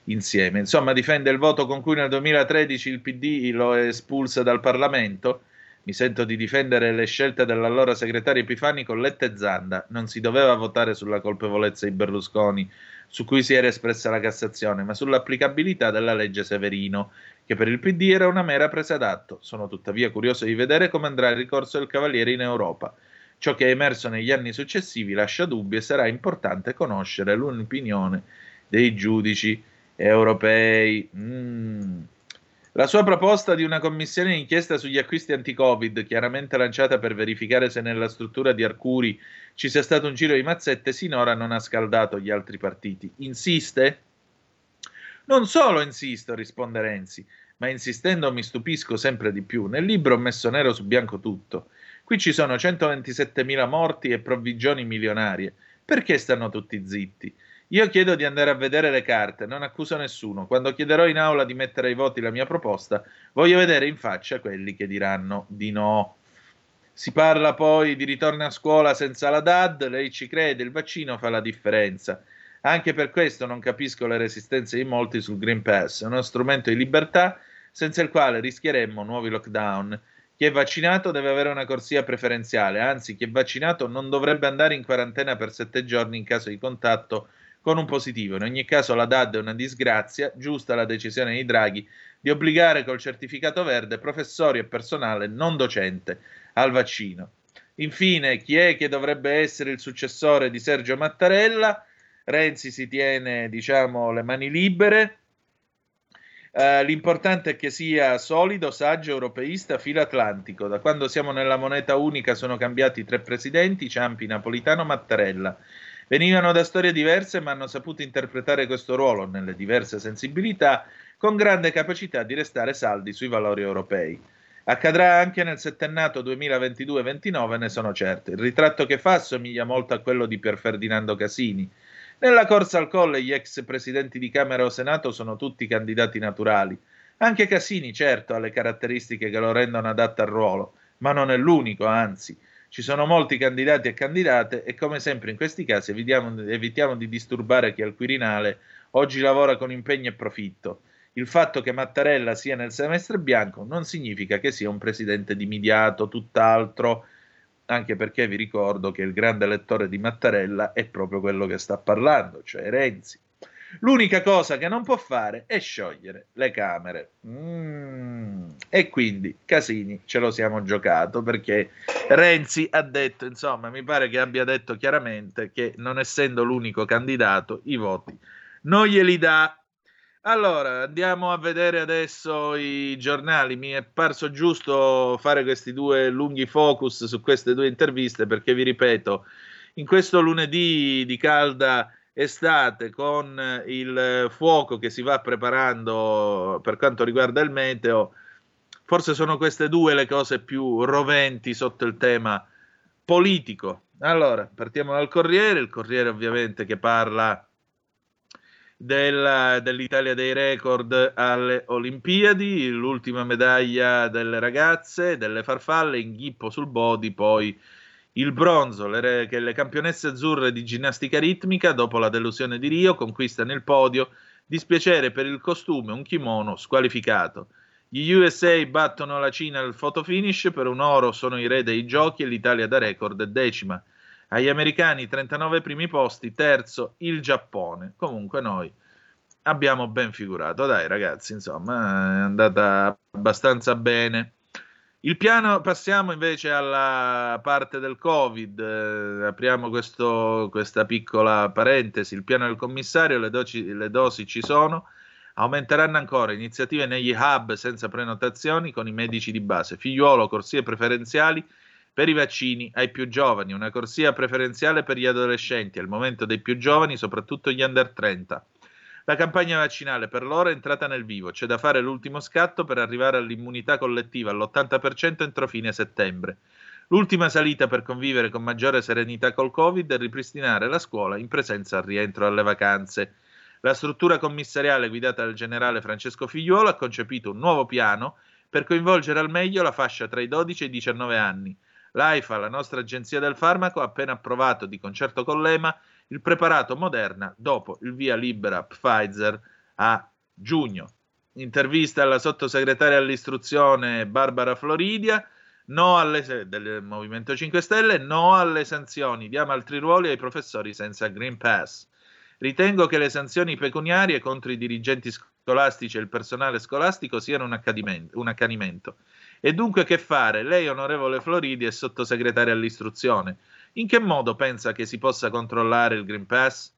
insieme. Insomma, difende il voto con cui nel 2013 il PD lo espulsa dal Parlamento. Mi sento di difendere le scelte dell'allora segretario Epifani con Letta e Zanda. Non si doveva votare sulla colpevolezza di Berlusconi, su cui si era espressa la Cassazione, ma sull'applicabilità della legge Severino, che per il PD era una mera presa d'atto. Sono tuttavia curioso di vedere come andrà il ricorso del Cavaliere in Europa. Ciò che è emerso negli anni successivi lascia dubbi e sarà importante conoscere l'opinione dei giudici europei. Mm. La sua proposta di una commissione d'inchiesta sugli acquisti anti-Covid, chiaramente lanciata per verificare se nella struttura di Arcuri ci sia stato un giro di mazzette, sinora non ha scaldato gli altri partiti. Insiste? Non solo insisto, risponde Renzi, ma insistendo mi stupisco sempre di più. Nel libro ho messo nero su bianco tutto. Qui ci sono 127.000 morti e provvigioni milionarie. Perché stanno tutti zitti? Io chiedo di andare a vedere le carte, non accuso nessuno. Quando chiederò in aula di mettere ai voti la mia proposta, voglio vedere in faccia quelli che diranno di no. Si parla poi di ritorno a scuola senza la DAD, lei ci crede, il vaccino fa la differenza. Anche per questo non capisco le resistenze di molti sul Green Pass, uno strumento di libertà senza il quale rischieremmo nuovi lockdown. Chi è vaccinato deve avere una corsia preferenziale, anzi chi è vaccinato non dovrebbe andare in quarantena per sette giorni in caso di contatto con un positivo. In ogni caso la DAD è una disgrazia, giusta la decisione di Draghi di obbligare col certificato verde professori e personale non docente al vaccino. Infine, chi è che dovrebbe essere il successore di Sergio Mattarella? Renzi si tiene, diciamo, le mani libere. Uh, l'importante è che sia solido, saggio, europeista, filo atlantico. Da quando siamo nella moneta unica sono cambiati tre presidenti, Ciampi, Napolitano, Mattarella. Venivano da storie diverse, ma hanno saputo interpretare questo ruolo nelle diverse sensibilità con grande capacità di restare saldi sui valori europei. Accadrà anche nel settennato 2022-29, ne sono certo. Il ritratto che fa assomiglia molto a quello di Pier Ferdinando Casini. Nella corsa al colle gli ex presidenti di Camera o Senato sono tutti candidati naturali. Anche Casini, certo, ha le caratteristiche che lo rendono adatto al ruolo, ma non è l'unico, anzi. Ci sono molti candidati e candidate e come sempre in questi casi evitiamo, evitiamo di disturbare chi al Quirinale oggi lavora con impegno e profitto. Il fatto che Mattarella sia nel semestre bianco non significa che sia un presidente dimidiato, tutt'altro, anche perché vi ricordo che il grande lettore di Mattarella è proprio quello che sta parlando, cioè Renzi. L'unica cosa che non può fare è sciogliere le Camere. Mm. E quindi Casini ce lo siamo giocato perché Renzi ha detto, insomma, mi pare che abbia detto chiaramente che non essendo l'unico candidato, i voti non glieli dà. Allora, andiamo a vedere adesso i giornali. Mi è parso giusto fare questi due lunghi focus su queste due interviste perché vi ripeto, in questo lunedì di calda estate con il fuoco che si va preparando per quanto riguarda il meteo, forse sono queste due le cose più roventi sotto il tema politico. Allora, partiamo dal Corriere, il Corriere ovviamente che parla del, dell'Italia dei record alle Olimpiadi, l'ultima medaglia delle ragazze, delle farfalle, in ghippo sul body, poi il bronzo, le, che le campionesse azzurre di ginnastica ritmica, dopo la delusione di Rio, conquistano il podio. Dispiacere per il costume, un kimono squalificato. Gli USA battono la Cina al photo finish, per un oro sono i re dei giochi e l'Italia da record decima. Agli americani 39 primi posti, terzo il Giappone. Comunque noi abbiamo ben figurato. Dai ragazzi, insomma, è andata abbastanza bene. Il piano, passiamo invece alla parte del Covid, eh, apriamo questo, questa piccola parentesi, il piano del commissario, le, doci, le dosi ci sono, aumenteranno ancora iniziative negli hub senza prenotazioni con i medici di base, figliuolo, corsie preferenziali per i vaccini ai più giovani, una corsia preferenziale per gli adolescenti, al momento dei più giovani, soprattutto gli under 30. La campagna vaccinale per loro è entrata nel vivo, c'è da fare l'ultimo scatto per arrivare all'immunità collettiva all'80% entro fine settembre. L'ultima salita per convivere con maggiore serenità col Covid è ripristinare la scuola in presenza al rientro alle vacanze. La struttura commissariale guidata dal generale Francesco Figliuolo ha concepito un nuovo piano per coinvolgere al meglio la fascia tra i 12 e i 19 anni. L'AIFA, la nostra agenzia del farmaco, ha appena approvato di concerto con l'EMA il preparato Moderna dopo il via libera Pfizer a giugno. Intervista alla sottosegretaria all'istruzione Barbara Floridia, no alle, del Movimento 5 Stelle, no alle sanzioni, diamo altri ruoli ai professori senza Green Pass. Ritengo che le sanzioni pecuniarie contro i dirigenti scolastici e il personale scolastico siano un, un accanimento. E dunque che fare? Lei, onorevole Floridi, è sottosegretaria all'istruzione. In che modo pensa che si possa controllare il Green Pass?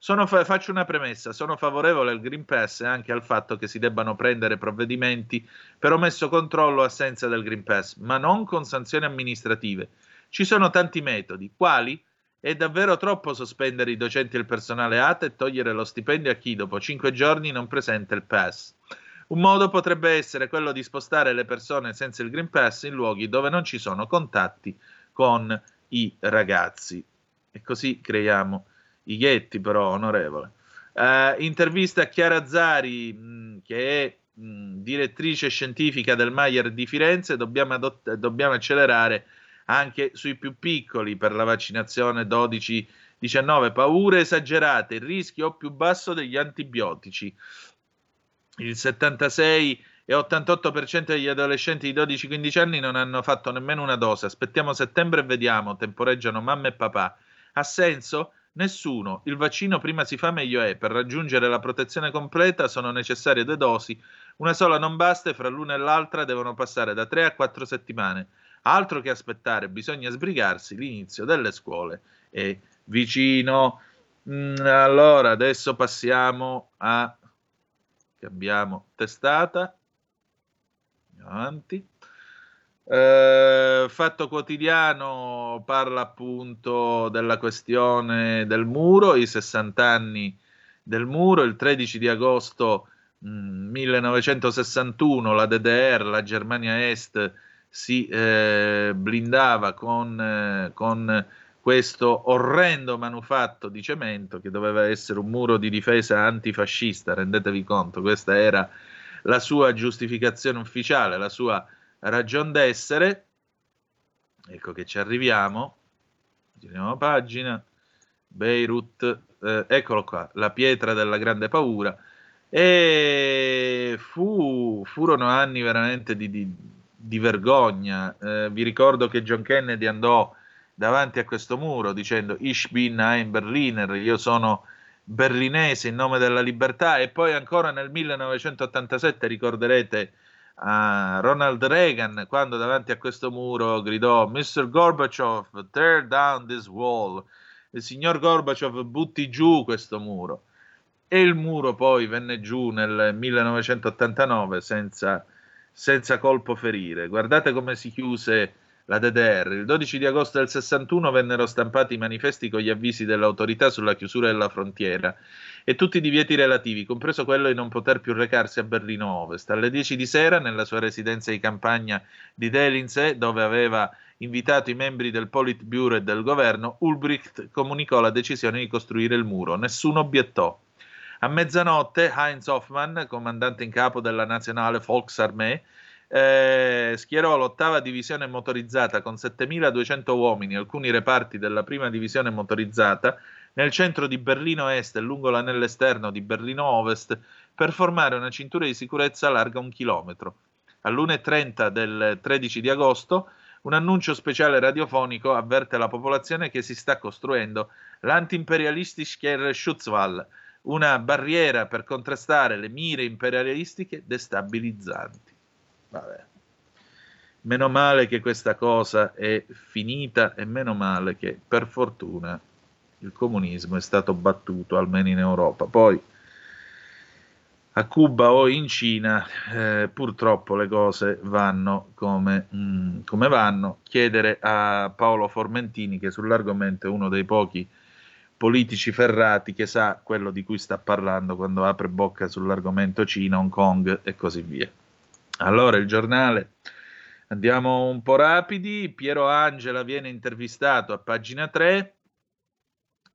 Fa- faccio una premessa, sono favorevole al Green Pass e anche al fatto che si debbano prendere provvedimenti per omesso controllo o assenza del Green Pass, ma non con sanzioni amministrative. Ci sono tanti metodi, quali? È davvero troppo sospendere i docenti e il personale ATA e togliere lo stipendio a chi dopo cinque giorni non presenta il pass. Un modo potrebbe essere quello di spostare le persone senza il Green Pass in luoghi dove non ci sono contatti con i ragazzi. E così creiamo i ghetti, però, onorevole. Uh, intervista a Chiara Zari, mh, che è mh, direttrice scientifica del Maier di Firenze. Dobbiamo, adott- dobbiamo accelerare anche sui più piccoli per la vaccinazione 12-19. Paure esagerate, il rischio più basso degli antibiotici il 76 e 88% degli adolescenti di 12-15 anni non hanno fatto nemmeno una dose. Aspettiamo settembre e vediamo, temporeggiano mamma e papà. Ha senso? Nessuno. Il vaccino prima si fa meglio è. Per raggiungere la protezione completa sono necessarie due dosi. Una sola non basta e fra l'una e l'altra devono passare da 3 a 4 settimane. Altro che aspettare, bisogna sbrigarsi. L'inizio delle scuole è vicino. Mm, allora, adesso passiamo a Cambiamo testata. Avanti. Eh, Fatto quotidiano parla appunto della questione del muro, i 60 anni del muro, il 13 di agosto mh, mm, 1961 la DDR, la Germania Est, si eh, blindava con, eh, con questo orrendo manufatto di cemento che doveva essere un muro di difesa antifascista, rendetevi conto, questa era la sua giustificazione ufficiale, la sua ragion d'essere. Ecco che ci arriviamo, giriamo pagina, Beirut, eh, eccolo qua, la pietra della grande paura. E fu, furono anni veramente di, di, di vergogna. Eh, vi ricordo che John Kennedy andò davanti a questo muro dicendo Ich bin ein Berliner, io sono berlinese in nome della libertà e poi ancora nel 1987 ricorderete a Ronald Reagan quando davanti a questo muro gridò Mr. Gorbachev tear down this wall il signor Gorbachev butti giù questo muro e il muro poi venne giù nel 1989 senza, senza colpo ferire guardate come si chiuse la DDR. Il 12 di agosto del 61 vennero stampati i manifesti con gli avvisi dell'autorità sulla chiusura della frontiera e tutti i divieti relativi, compreso quello di non poter più recarsi a Berlino Ovest. Alle 10 di sera, nella sua residenza di campagna di Delinsee, dove aveva invitato i membri del Politburo e del governo, Ulbricht comunicò la decisione di costruire il muro. Nessuno obiettò. A mezzanotte, Heinz Hoffmann, comandante in capo della Nazionale Volksarmee, eh, schierò l'ottava divisione motorizzata con 7200 uomini alcuni reparti della prima divisione motorizzata nel centro di Berlino Est e lungo l'anello esterno di Berlino Ovest per formare una cintura di sicurezza larga un chilometro. All'1.30 del 13 di agosto un annuncio speciale radiofonico avverte la popolazione che si sta costruendo l'anti-imperialistische Schutzwall, una barriera per contrastare le mire imperialistiche destabilizzanti. Vabbè. Meno male che questa cosa è finita e meno male che per fortuna il comunismo è stato battuto almeno in Europa. Poi a Cuba o in Cina eh, purtroppo le cose vanno come, mm, come, vanno. Chiedere a Paolo Formentini, che sull'argomento è uno dei pochi politici ferrati che sa quello di cui sta parlando quando apre bocca sull'argomento Cina, Hong Kong e così via. Allora, il giornale. Andiamo un po' rapidi. Piero Angela viene intervistato a pagina 3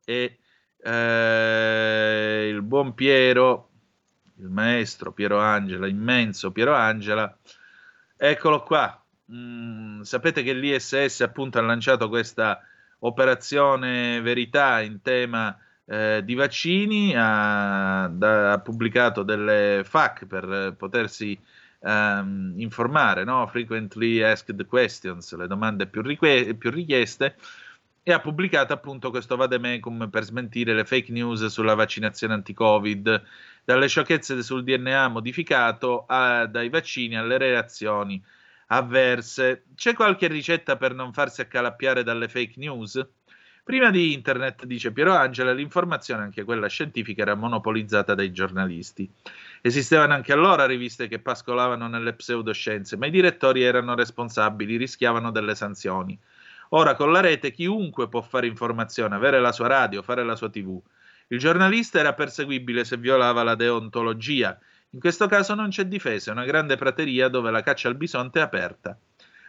e eh, il buon Piero, il maestro Piero Angela, immenso Piero Angela, eccolo qua. Mm, sapete che l'ISS appunto ha lanciato questa operazione verità in tema eh, di vaccini, ha, da, ha, pubblicato delle FAQ per potersi um, informare, no? frequently asked questions, le domande più, rique- più richieste, e ha pubblicato appunto questo vademecum per smentire le fake news sulla vaccinazione anti-Covid, dalle sciocchezze sul DNA modificato a, dai vaccini alle reazioni avverse. C'è qualche ricetta per non farsi accalappiare dalle fake news? Prima di internet, dice Piero Angela, l'informazione, anche quella scientifica, era monopolizzata dai giornalisti. Esistevano anche allora riviste che pascolavano nelle pseudoscienze, ma i direttori erano responsabili, rischiavano delle sanzioni. Ora con la rete chiunque può fare informazione, avere la sua radio, fare la sua tv. Il giornalista era perseguibile se violava la deontologia. In questo caso non c'è difesa, è una grande prateria dove la caccia al bisonte è aperta.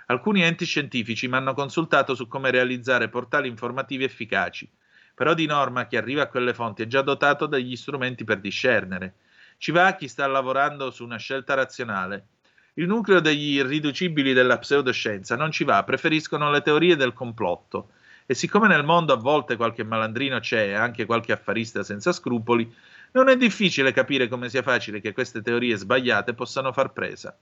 Alcuni enti scientifici mi hanno consultato su come realizzare portali informativi efficaci, però di norma chi arriva a quelle fonti è già dotato degli strumenti per discernere. Ci va chi sta lavorando su una scelta razionale. Il nucleo degli irriducibili della pseudoscienza non ci va, preferiscono le teorie del complotto. E siccome nel mondo a volte qualche malandrino c'è e anche qualche affarista senza scrupoli, non è difficile capire come sia facile che queste teorie sbagliate possano far presa.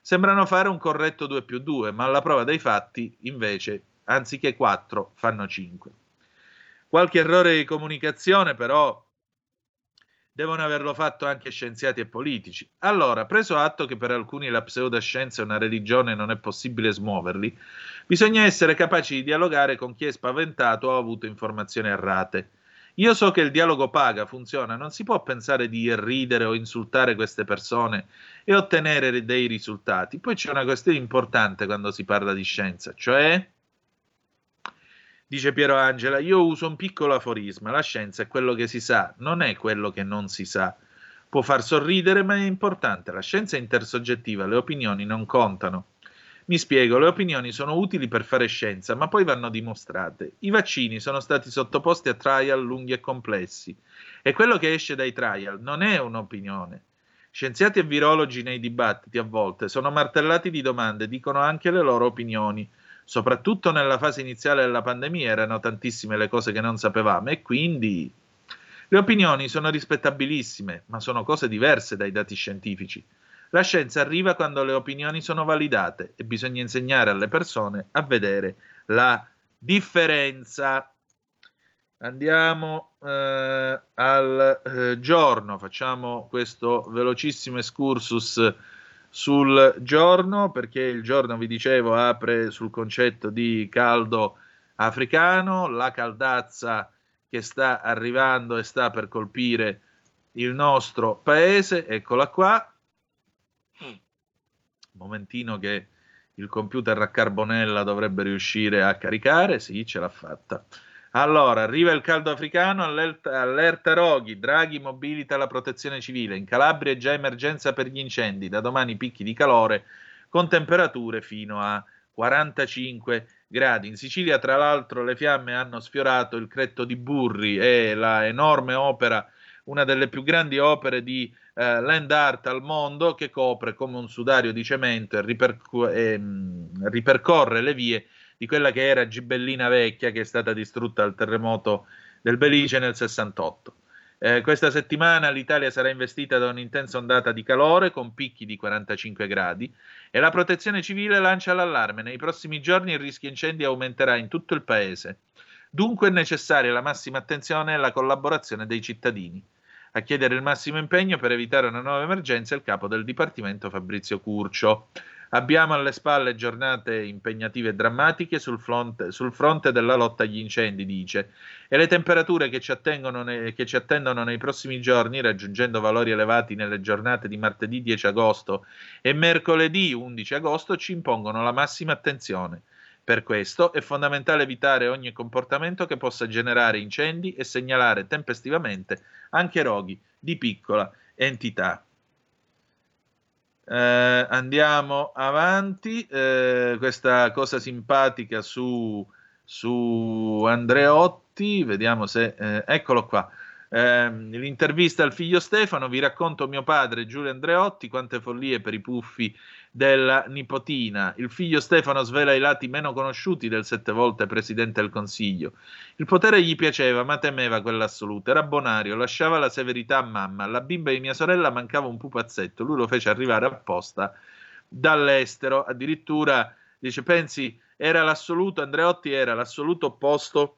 Sembrano fare un corretto 2 più 2, ma alla prova dei fatti, invece, anziché 4, fanno 5. Qualche errore di comunicazione, però, devono averlo fatto anche scienziati e politici. Allora, preso atto che per alcuni la pseudoscienza è una religione e non è possibile smuoverli, bisogna essere capaci di dialogare con chi è spaventato o ha avuto informazioni errate. Io so che il dialogo paga, funziona, non si può pensare di irridere o insultare queste persone e ottenere dei risultati. Poi c'è una questione importante quando si parla di scienza, cioè Dice Piero Angela, io uso un piccolo aforisma, la scienza è quello che si sa, non è quello che non si sa. Può far sorridere, ma è importante, la scienza è intersoggettiva, le opinioni non contano. Mi spiego, le opinioni sono utili per fare scienza, ma poi vanno dimostrate. I vaccini sono stati sottoposti a trial lunghi e complessi e quello che esce dai trial non è un'opinione. Scienziati e virologi nei dibattiti a volte sono martellati di domande, dicono anche le loro opinioni soprattutto nella fase iniziale della pandemia erano tantissime le cose che non sapevamo e quindi le opinioni sono rispettabilissime, ma sono cose diverse dai dati scientifici. La scienza arriva quando le opinioni sono validate e bisogna insegnare alle persone a vedere la differenza. Andiamo eh, al eh, giorno, facciamo questo velocissimo excursus sul giorno, perché il giorno, vi dicevo, apre sul concetto di caldo africano, la caldazza che sta arrivando e sta per colpire il nostro paese, eccola qua. Momentino che il computer a carbonella dovrebbe riuscire a caricare, sì, ce l'ha fatta. Allora, arriva il caldo africano, allerta, Roghi, Draghi mobilita la protezione civile, in Calabria è già emergenza per gli incendi, da domani picchi di calore con temperature fino a 45 gradi. In Sicilia, tra l'altro, le fiamme hanno sfiorato il Cretto di Burri e la enorme opera, una delle più grandi opere di eh, land art al mondo, che copre come un sudario di cemento e, ripercu- e mh, ripercorre le vie di quella che era Gibellina Vecchia che è stata distrutta al terremoto del Belice nel 68. Eh, questa settimana l'Italia sarà investita da un'intensa ondata di calore con picchi di 45 gradi e la protezione civile lancia l'allarme. Nei prossimi giorni il rischio incendi aumenterà in tutto il paese. Dunque è necessaria la massima attenzione e la collaborazione dei cittadini. A chiedere il massimo impegno per evitare una nuova emergenza il capo del Dipartimento Fabrizio Curcio. Abbiamo alle spalle giornate impegnative e drammatiche sul fronte, sul fronte, della lotta agli incendi, dice, e le temperature che ci, ne, che ci, attendono nei prossimi giorni, raggiungendo valori elevati nelle giornate di martedì 10 agosto e mercoledì 11 agosto, ci impongono la massima attenzione. Per questo è fondamentale evitare ogni comportamento che possa generare incendi e segnalare tempestivamente anche roghi di piccola entità. Eh, andiamo avanti. Eh, questa cosa simpatica su, su Andreotti, vediamo se. Eh, eccolo qua. Eh, l'intervista al figlio Stefano, vi racconto mio padre Giulio Andreotti, quante follie per i puffi della nipotina. Il figlio Stefano svela i lati meno conosciuti del sette volte presidente del Consiglio. Il potere gli piaceva, ma temeva quell'assoluto. Era bonario, lasciava la severità a mamma. Alla bimba di mia sorella mancava un pupazzetto. Lui lo fece arrivare apposta dall'estero. Addirittura dice: Pensi, era l'assoluto. Andreotti era l'assoluto opposto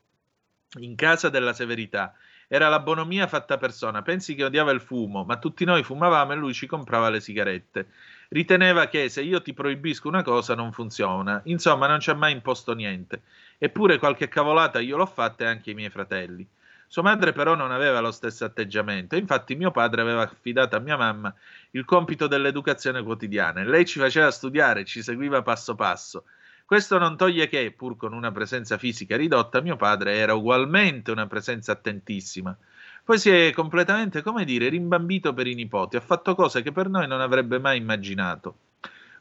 in casa della severità. Era la bonomia fatta persona. Pensi che odiava il fumo, ma tutti noi fumavamo e lui ci comprava le sigarette riteneva che se io ti proibisco una cosa non funziona. Insomma, non ci ha mai imposto niente. Eppure qualche cavolata io l'ho fatta e anche i miei fratelli. Sua madre però non aveva lo stesso atteggiamento, infatti mio padre aveva affidato a mia mamma il compito dell'educazione quotidiana e lei ci faceva studiare, ci seguiva passo passo. Questo non toglie che, pur con una presenza fisica ridotta, mio padre era ugualmente una presenza attentissima. Poi si è completamente, come dire, rimbambito per i nipoti, ha fatto cose che per noi non avrebbe mai immaginato.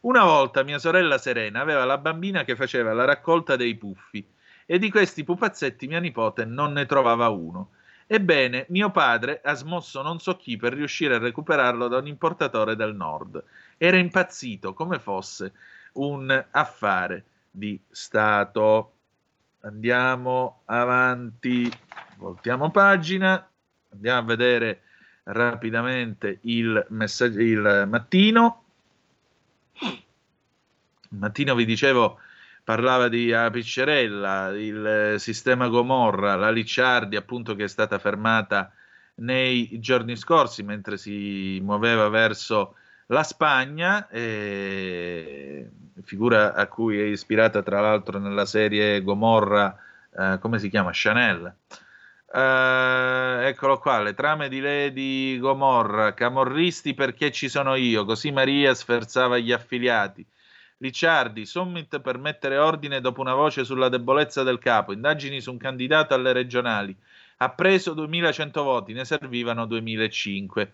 Una volta mia sorella Serena aveva la bambina che faceva la raccolta dei puffi e di questi pupazzetti mia nipote non ne trovava uno. Ebbene, mio padre ha smosso non so chi per riuscire a recuperarlo da un importatore del nord. Era impazzito come fosse un affare di Stato. Andiamo avanti, voltiamo pagina. Andiamo a vedere rapidamente il, messaggio, il mattino. Il mattino vi dicevo parlava di Apiccerella, il sistema Gomorra, la Licciardi appunto che è stata fermata nei giorni scorsi mentre si muoveva verso la Spagna, eh, figura a cui è ispirata tra l'altro nella serie Gomorra, eh, come si chiama? Chanel. Uh, eccolo qua, le trame di Lady Gomorra, camorristi perché ci sono io, così Maria sferzava gli affiliati. Ricciardi, summit per mettere ordine dopo una voce sulla debolezza del capo, indagini su un candidato alle regionali. Ha preso 2100 voti, ne servivano 2005.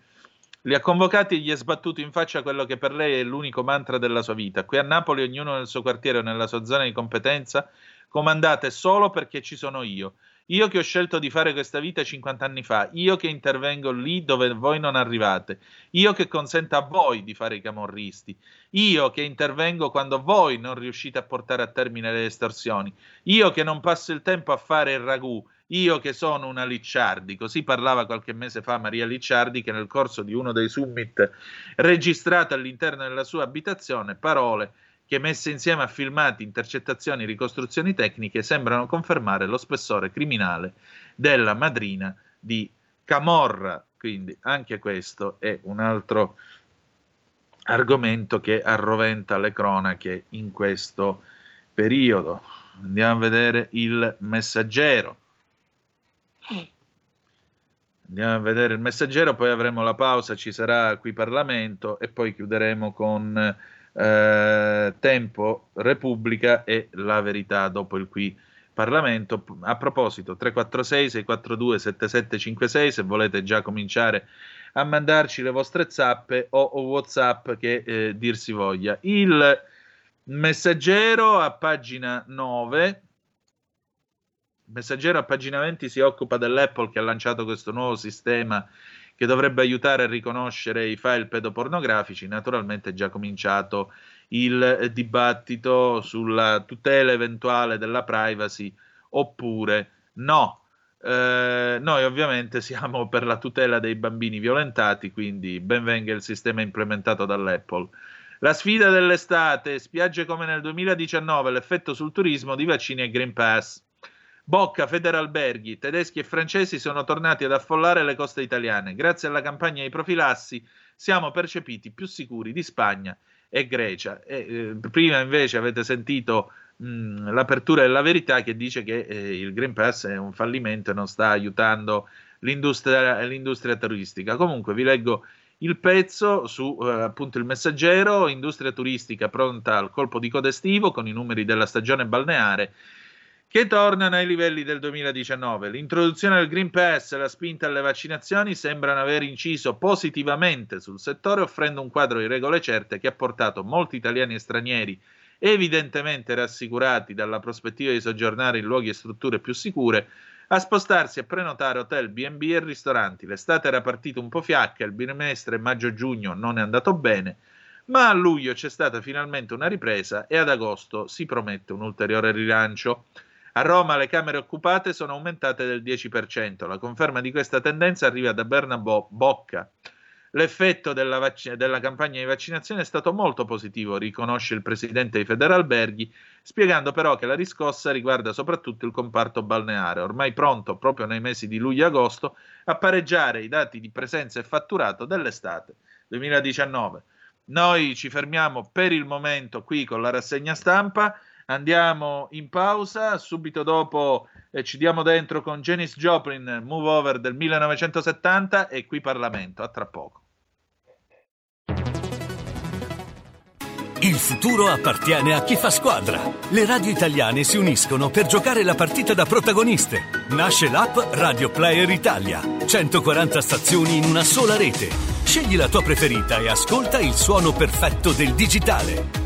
Li ha convocati e gli è sbattuto in faccia quello che per lei è l'unico mantra della sua vita. Qui a Napoli ognuno nel suo quartiere o nella sua zona di competenza comandate solo perché ci sono io. Io che ho scelto di fare questa vita 50 anni fa, io che intervengo lì dove voi non arrivate, io che consento a voi di fare i camorristi, io che intervengo quando voi non riuscite a portare a termine le estorsioni, io che non passo il tempo a fare il ragù, io che sono una Licciardi, così parlava qualche mese fa Maria Licciardi che nel corso di uno dei summit registrato all'interno della sua abitazione, parole che messe insieme a filmati, intercettazioni, ricostruzioni tecniche sembrano confermare lo spessore criminale della madrina di Camorra. Quindi anche questo è un altro argomento che arroventa le cronache in questo periodo. Andiamo a vedere il messaggero. Andiamo a vedere il messaggero, poi avremo la pausa, ci sarà qui Parlamento e poi chiuderemo con eh, Tempo, Repubblica e La Verità dopo il qui Parlamento. A proposito, 346 642 7756 se volete già cominciare a mandarci le vostre zappe o, o WhatsApp che eh, dir si voglia. Il messaggero a pagina 9 il messaggero a pagina 20 si occupa dell'Apple che ha lanciato questo nuovo sistema che dovrebbe aiutare a riconoscere i file pedopornografici. Naturalmente è già cominciato il dibattito sulla tutela eventuale della privacy oppure no. Eh, noi ovviamente siamo per la tutela dei bambini violentati, quindi benvenga il sistema implementato dall'Apple. La sfida dell'estate, spiagge come nel 2019, l'effetto sul turismo di vaccini e Green Pass. Bocca, Federalberghi, tedeschi e francesi sono tornati ad affollare le coste italiane. Grazie alla campagna di profilassi siamo percepiti più sicuri di Spagna e Grecia. E, eh, prima invece avete sentito mh, l'apertura della verità che dice che eh, il Green Pass è un fallimento e non sta aiutando l'industria, l'industria turistica. Comunque vi leggo il pezzo su eh, appunto il messaggero, industria turistica pronta al colpo di coda estivo con i numeri della stagione balneare che tornano ai livelli del 2019. L'introduzione del Green Pass e la spinta alle vaccinazioni sembrano aver inciso positivamente sul settore, offrendo un quadro di regole certe che ha portato molti italiani e stranieri, evidentemente rassicurati dalla prospettiva di soggiornare in luoghi e strutture più sicure, a spostarsi a prenotare hotel, B&B e ristoranti. L'estate era partita un po' fiacca, il bimestre maggio-giugno non è andato bene, ma a luglio c'è stata finalmente una ripresa e ad agosto si promette un ulteriore rilancio. A Roma le camere occupate sono aumentate del 10%. La conferma di questa tendenza arriva da Bernabò Bocca. L'effetto della, vac- della, campagna di vaccinazione è stato molto positivo, riconosce il presidente di Federalberghi, spiegando però che la riscossa riguarda soprattutto il comparto balneare, ormai pronto proprio nei mesi di luglio e agosto a pareggiare i dati di presenza e fatturato dell'estate 2019. Noi ci fermiamo per il momento qui con la rassegna stampa andiamo in pausa, subito dopo eh, ci diamo dentro con Janis Joplin, Move Over del 1970 e qui Parlamento, a tra poco. Il futuro appartiene a chi fa squadra. Le radio italiane si uniscono per giocare la partita da protagoniste. Nasce l'app Radio Player Italia. 140 stazioni in una sola rete. Scegli la tua preferita e ascolta il suono perfetto del digitale.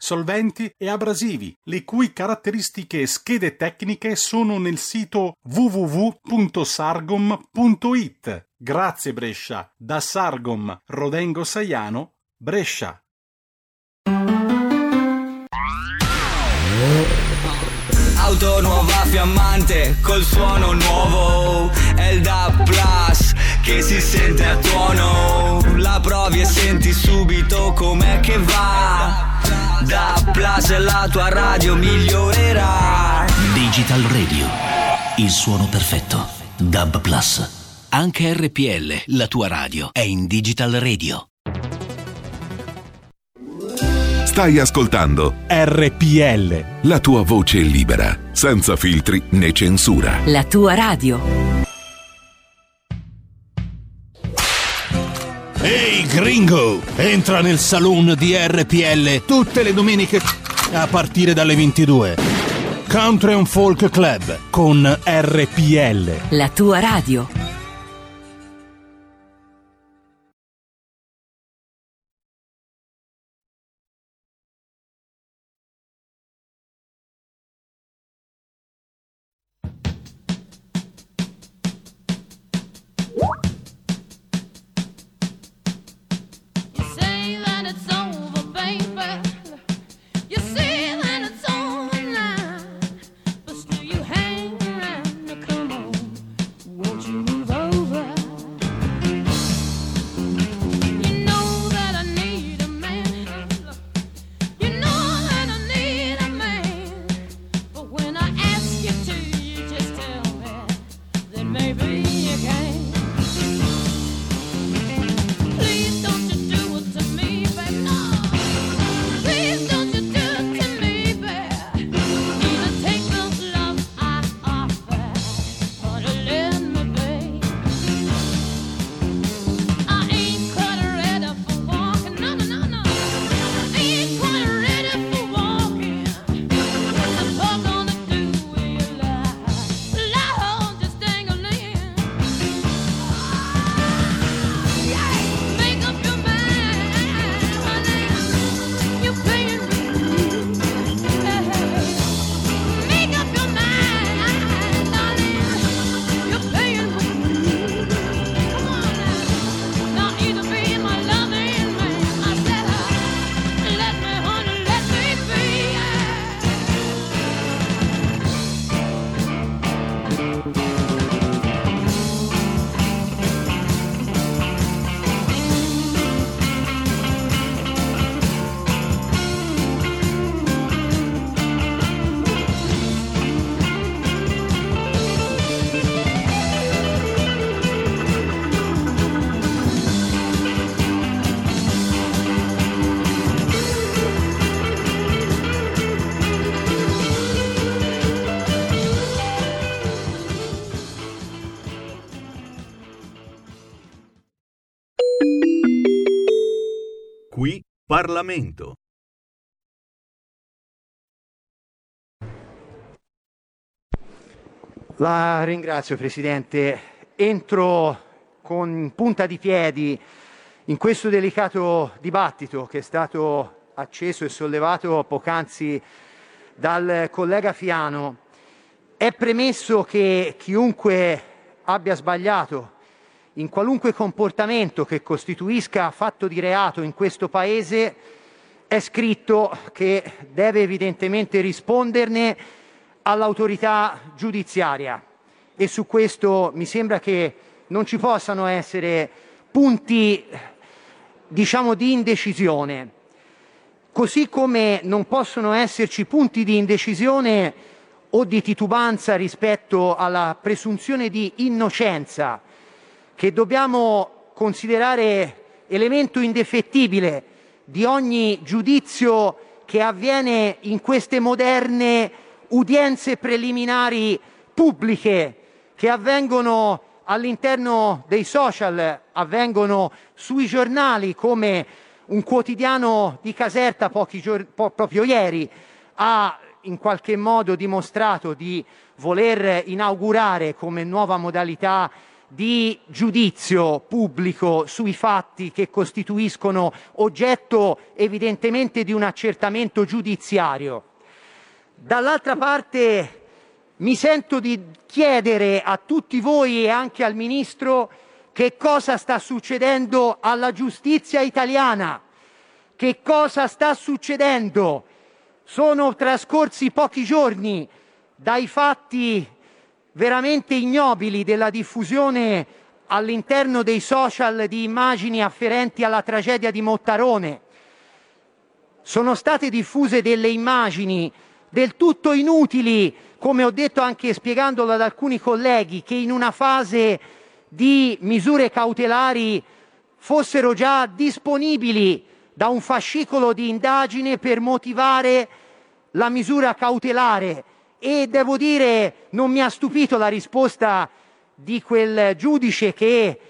solventi e abrasivi, le cui caratteristiche e schede tecniche sono nel sito www.sargom.it. Grazie Brescia, da Sargom Rodengo Saiano, Brescia. Auto nuova fiammante col suono nuovo DAB Plus che si sente a tuono La provi e senti subito com'è che va DAB Plus la tua radio migliorerà Digital Radio, il suono perfetto. DAB Plus. Anche RPL, la tua radio, è in Digital Radio. Stai ascoltando RPL. la tua voce libera, senza filtri né censura. La tua radio. Ehi gringo, entra nel saloon di RPL tutte le domeniche a partire dalle 22. Country and Folk Club Con RPL. La tua radio. Parlamento. La ringrazio Presidente. Entro con punta di piedi in questo delicato dibattito che è stato acceso e sollevato poc'anzi dal collega Fiano. È premesso che chiunque abbia sbagliato in qualunque comportamento che costituisca fatto di reato in questo Paese è scritto che deve evidentemente risponderne all'autorità giudiziaria e su questo mi sembra che non ci possano essere punti diciamo di indecisione. Così come non possono esserci punti di indecisione o di titubanza rispetto alla presunzione di innocenza che dobbiamo considerare elemento indefettibile di ogni giudizio che avviene in queste moderne udienze preliminari pubbliche che avvengono all'interno dei social, avvengono sui giornali come un quotidiano di Caserta giorni, po- proprio ieri ha in qualche modo dimostrato di voler inaugurare come nuova modalità di giudizio pubblico sui fatti che costituiscono oggetto evidentemente di un accertamento giudiziario. Dall'altra parte mi sento di chiedere a tutti voi e anche al Ministro che cosa sta succedendo alla giustizia italiana, che cosa sta succedendo. Sono trascorsi pochi giorni dai fatti veramente ignobili della diffusione all'interno dei social di immagini afferenti alla tragedia di Mottarone. Sono state diffuse delle immagini del tutto inutili, come ho detto anche spiegandolo ad alcuni colleghi, che in una fase di misure cautelari fossero già disponibili da un fascicolo di indagine per motivare la misura cautelare e devo dire non mi ha stupito la risposta di quel giudice che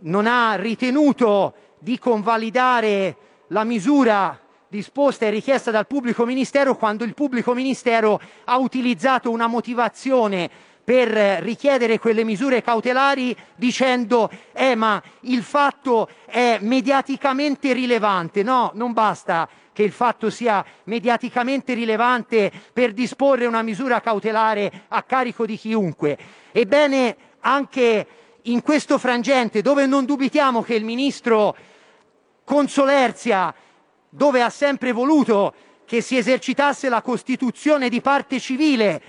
non ha ritenuto di convalidare la misura disposta e richiesta dal pubblico ministero quando il pubblico ministero ha utilizzato una motivazione per richiedere quelle misure cautelari dicendo eh ma il fatto è mediaticamente rilevante. No, non basta che il fatto sia mediaticamente rilevante per disporre una misura cautelare a carico di chiunque. Ebbene, anche in questo frangente, dove non dubitiamo che il ministro Consolerzia, dove ha sempre voluto che si esercitasse la Costituzione di parte civile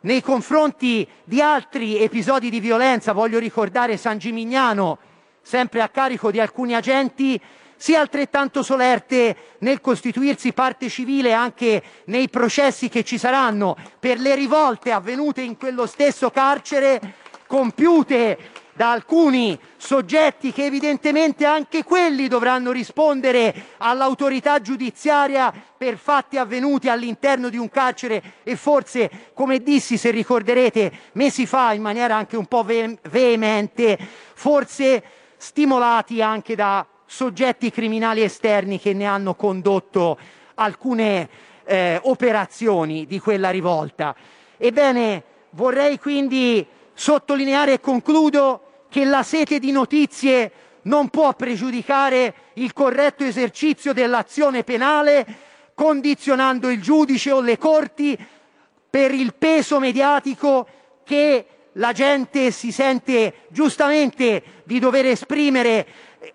nei confronti di altri episodi di violenza, voglio ricordare San Gimignano, sempre a carico di alcuni agenti, sia altrettanto solerte nel costituirsi parte civile anche nei processi che ci saranno per le rivolte avvenute in quello stesso carcere, compiute da alcuni soggetti che evidentemente anche quelli dovranno rispondere all'autorità giudiziaria per fatti avvenuti all'interno di un carcere e forse, come dissi, se ricorderete, mesi fa in maniera anche un po' ve- veemente, forse stimolati anche da soggetti criminali esterni che ne hanno condotto alcune eh, operazioni di quella rivolta. Ebbene, vorrei quindi sottolineare e concludo che la sete di notizie non può pregiudicare il corretto esercizio dell'azione penale, condizionando il giudice o le corti per il peso mediatico che la gente si sente giustamente di dover esprimere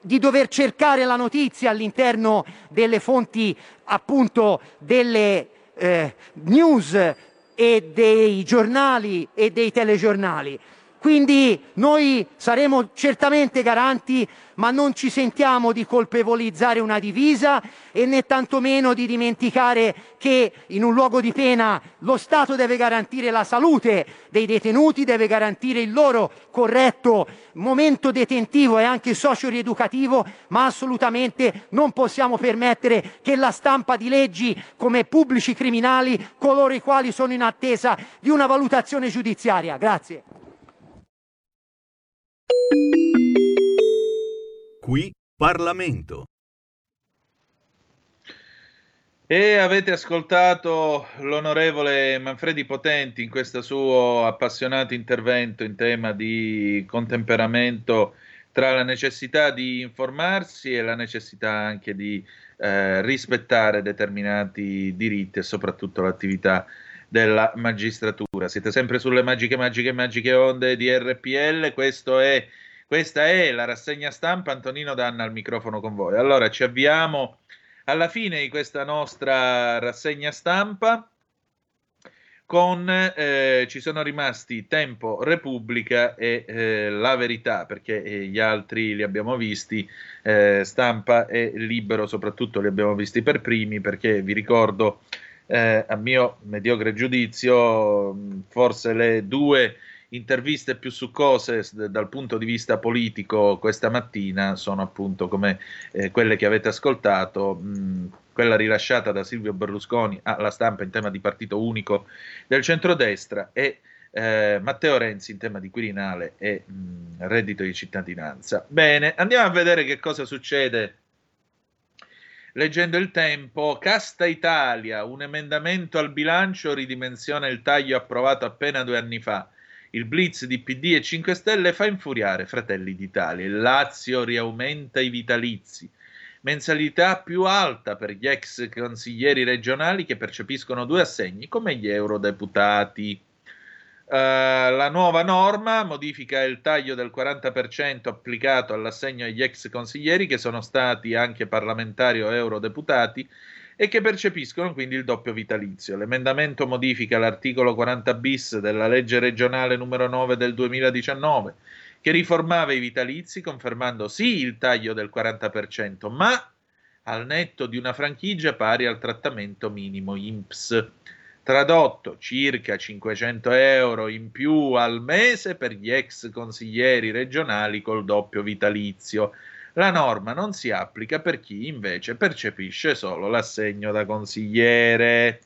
di dover cercare la notizia all'interno delle fonti appunto delle eh, news e dei giornali e dei telegiornali. Quindi noi saremo certamente garanti, ma non ci sentiamo di colpevolizzare una divisa e né tantomeno di dimenticare che in un luogo di pena lo Stato deve garantire la salute dei detenuti, deve garantire il loro corretto momento detentivo e anche socio-rieducativo, ma assolutamente non possiamo permettere che la stampa di leggi come pubblici criminali, coloro i quali sono in attesa di una valutazione giudiziaria. Grazie. Qui Parlamento. E avete ascoltato l'onorevole Manfredi Potenti in questo suo appassionato intervento in tema di contemperamento tra la necessità di informarsi e la necessità anche di eh, rispettare determinati diritti e soprattutto l'attività della magistratura. Siete sempre sulle magiche, magiche, magiche onde di RPL. È, questa è la rassegna stampa. Antonino Danna al microfono con voi. Allora ci avviamo alla fine di questa nostra rassegna stampa con eh, ci sono rimasti Tempo, Repubblica e eh, La Verità, perché eh, gli altri li abbiamo visti, eh, Stampa e Libero soprattutto li abbiamo visti per primi, perché vi ricordo, eh, a mio mediocre giudizio, forse le due interviste più succose dal punto di vista politico questa mattina sono appunto come eh, quelle che avete ascoltato, mh, quella rilasciata da Silvio Berlusconi alla stampa in tema di partito unico del centrodestra e eh, Matteo Renzi in tema di Quirinale e mh, reddito di cittadinanza. Bene, andiamo a vedere che cosa succede leggendo il tempo, Casta Italia, un emendamento al bilancio ridimensiona il taglio approvato appena due anni fa. Il blitz di PD e 5 Stelle fa infuriare Fratelli d'Italia. Il Lazio riaumenta i vitalizi. Mensalità più alta per gli ex consiglieri regionali che percepiscono due assegni come gli eurodeputati. Uh, la nuova norma modifica il taglio del 40% applicato all'assegno agli ex consiglieri che sono stati anche parlamentari o eurodeputati e che percepiscono quindi il doppio vitalizio. L'emendamento modifica l'articolo 40 bis della legge regionale numero 9 del 2019 che riformava i vitalizi confermando sì il taglio del 40%, ma al netto di una franchigia pari al trattamento minimo INPS. Tradotto circa 500 euro in più al mese per gli ex consiglieri regionali col doppio vitalizio la norma non si applica per chi invece percepisce solo l'assegno da consigliere.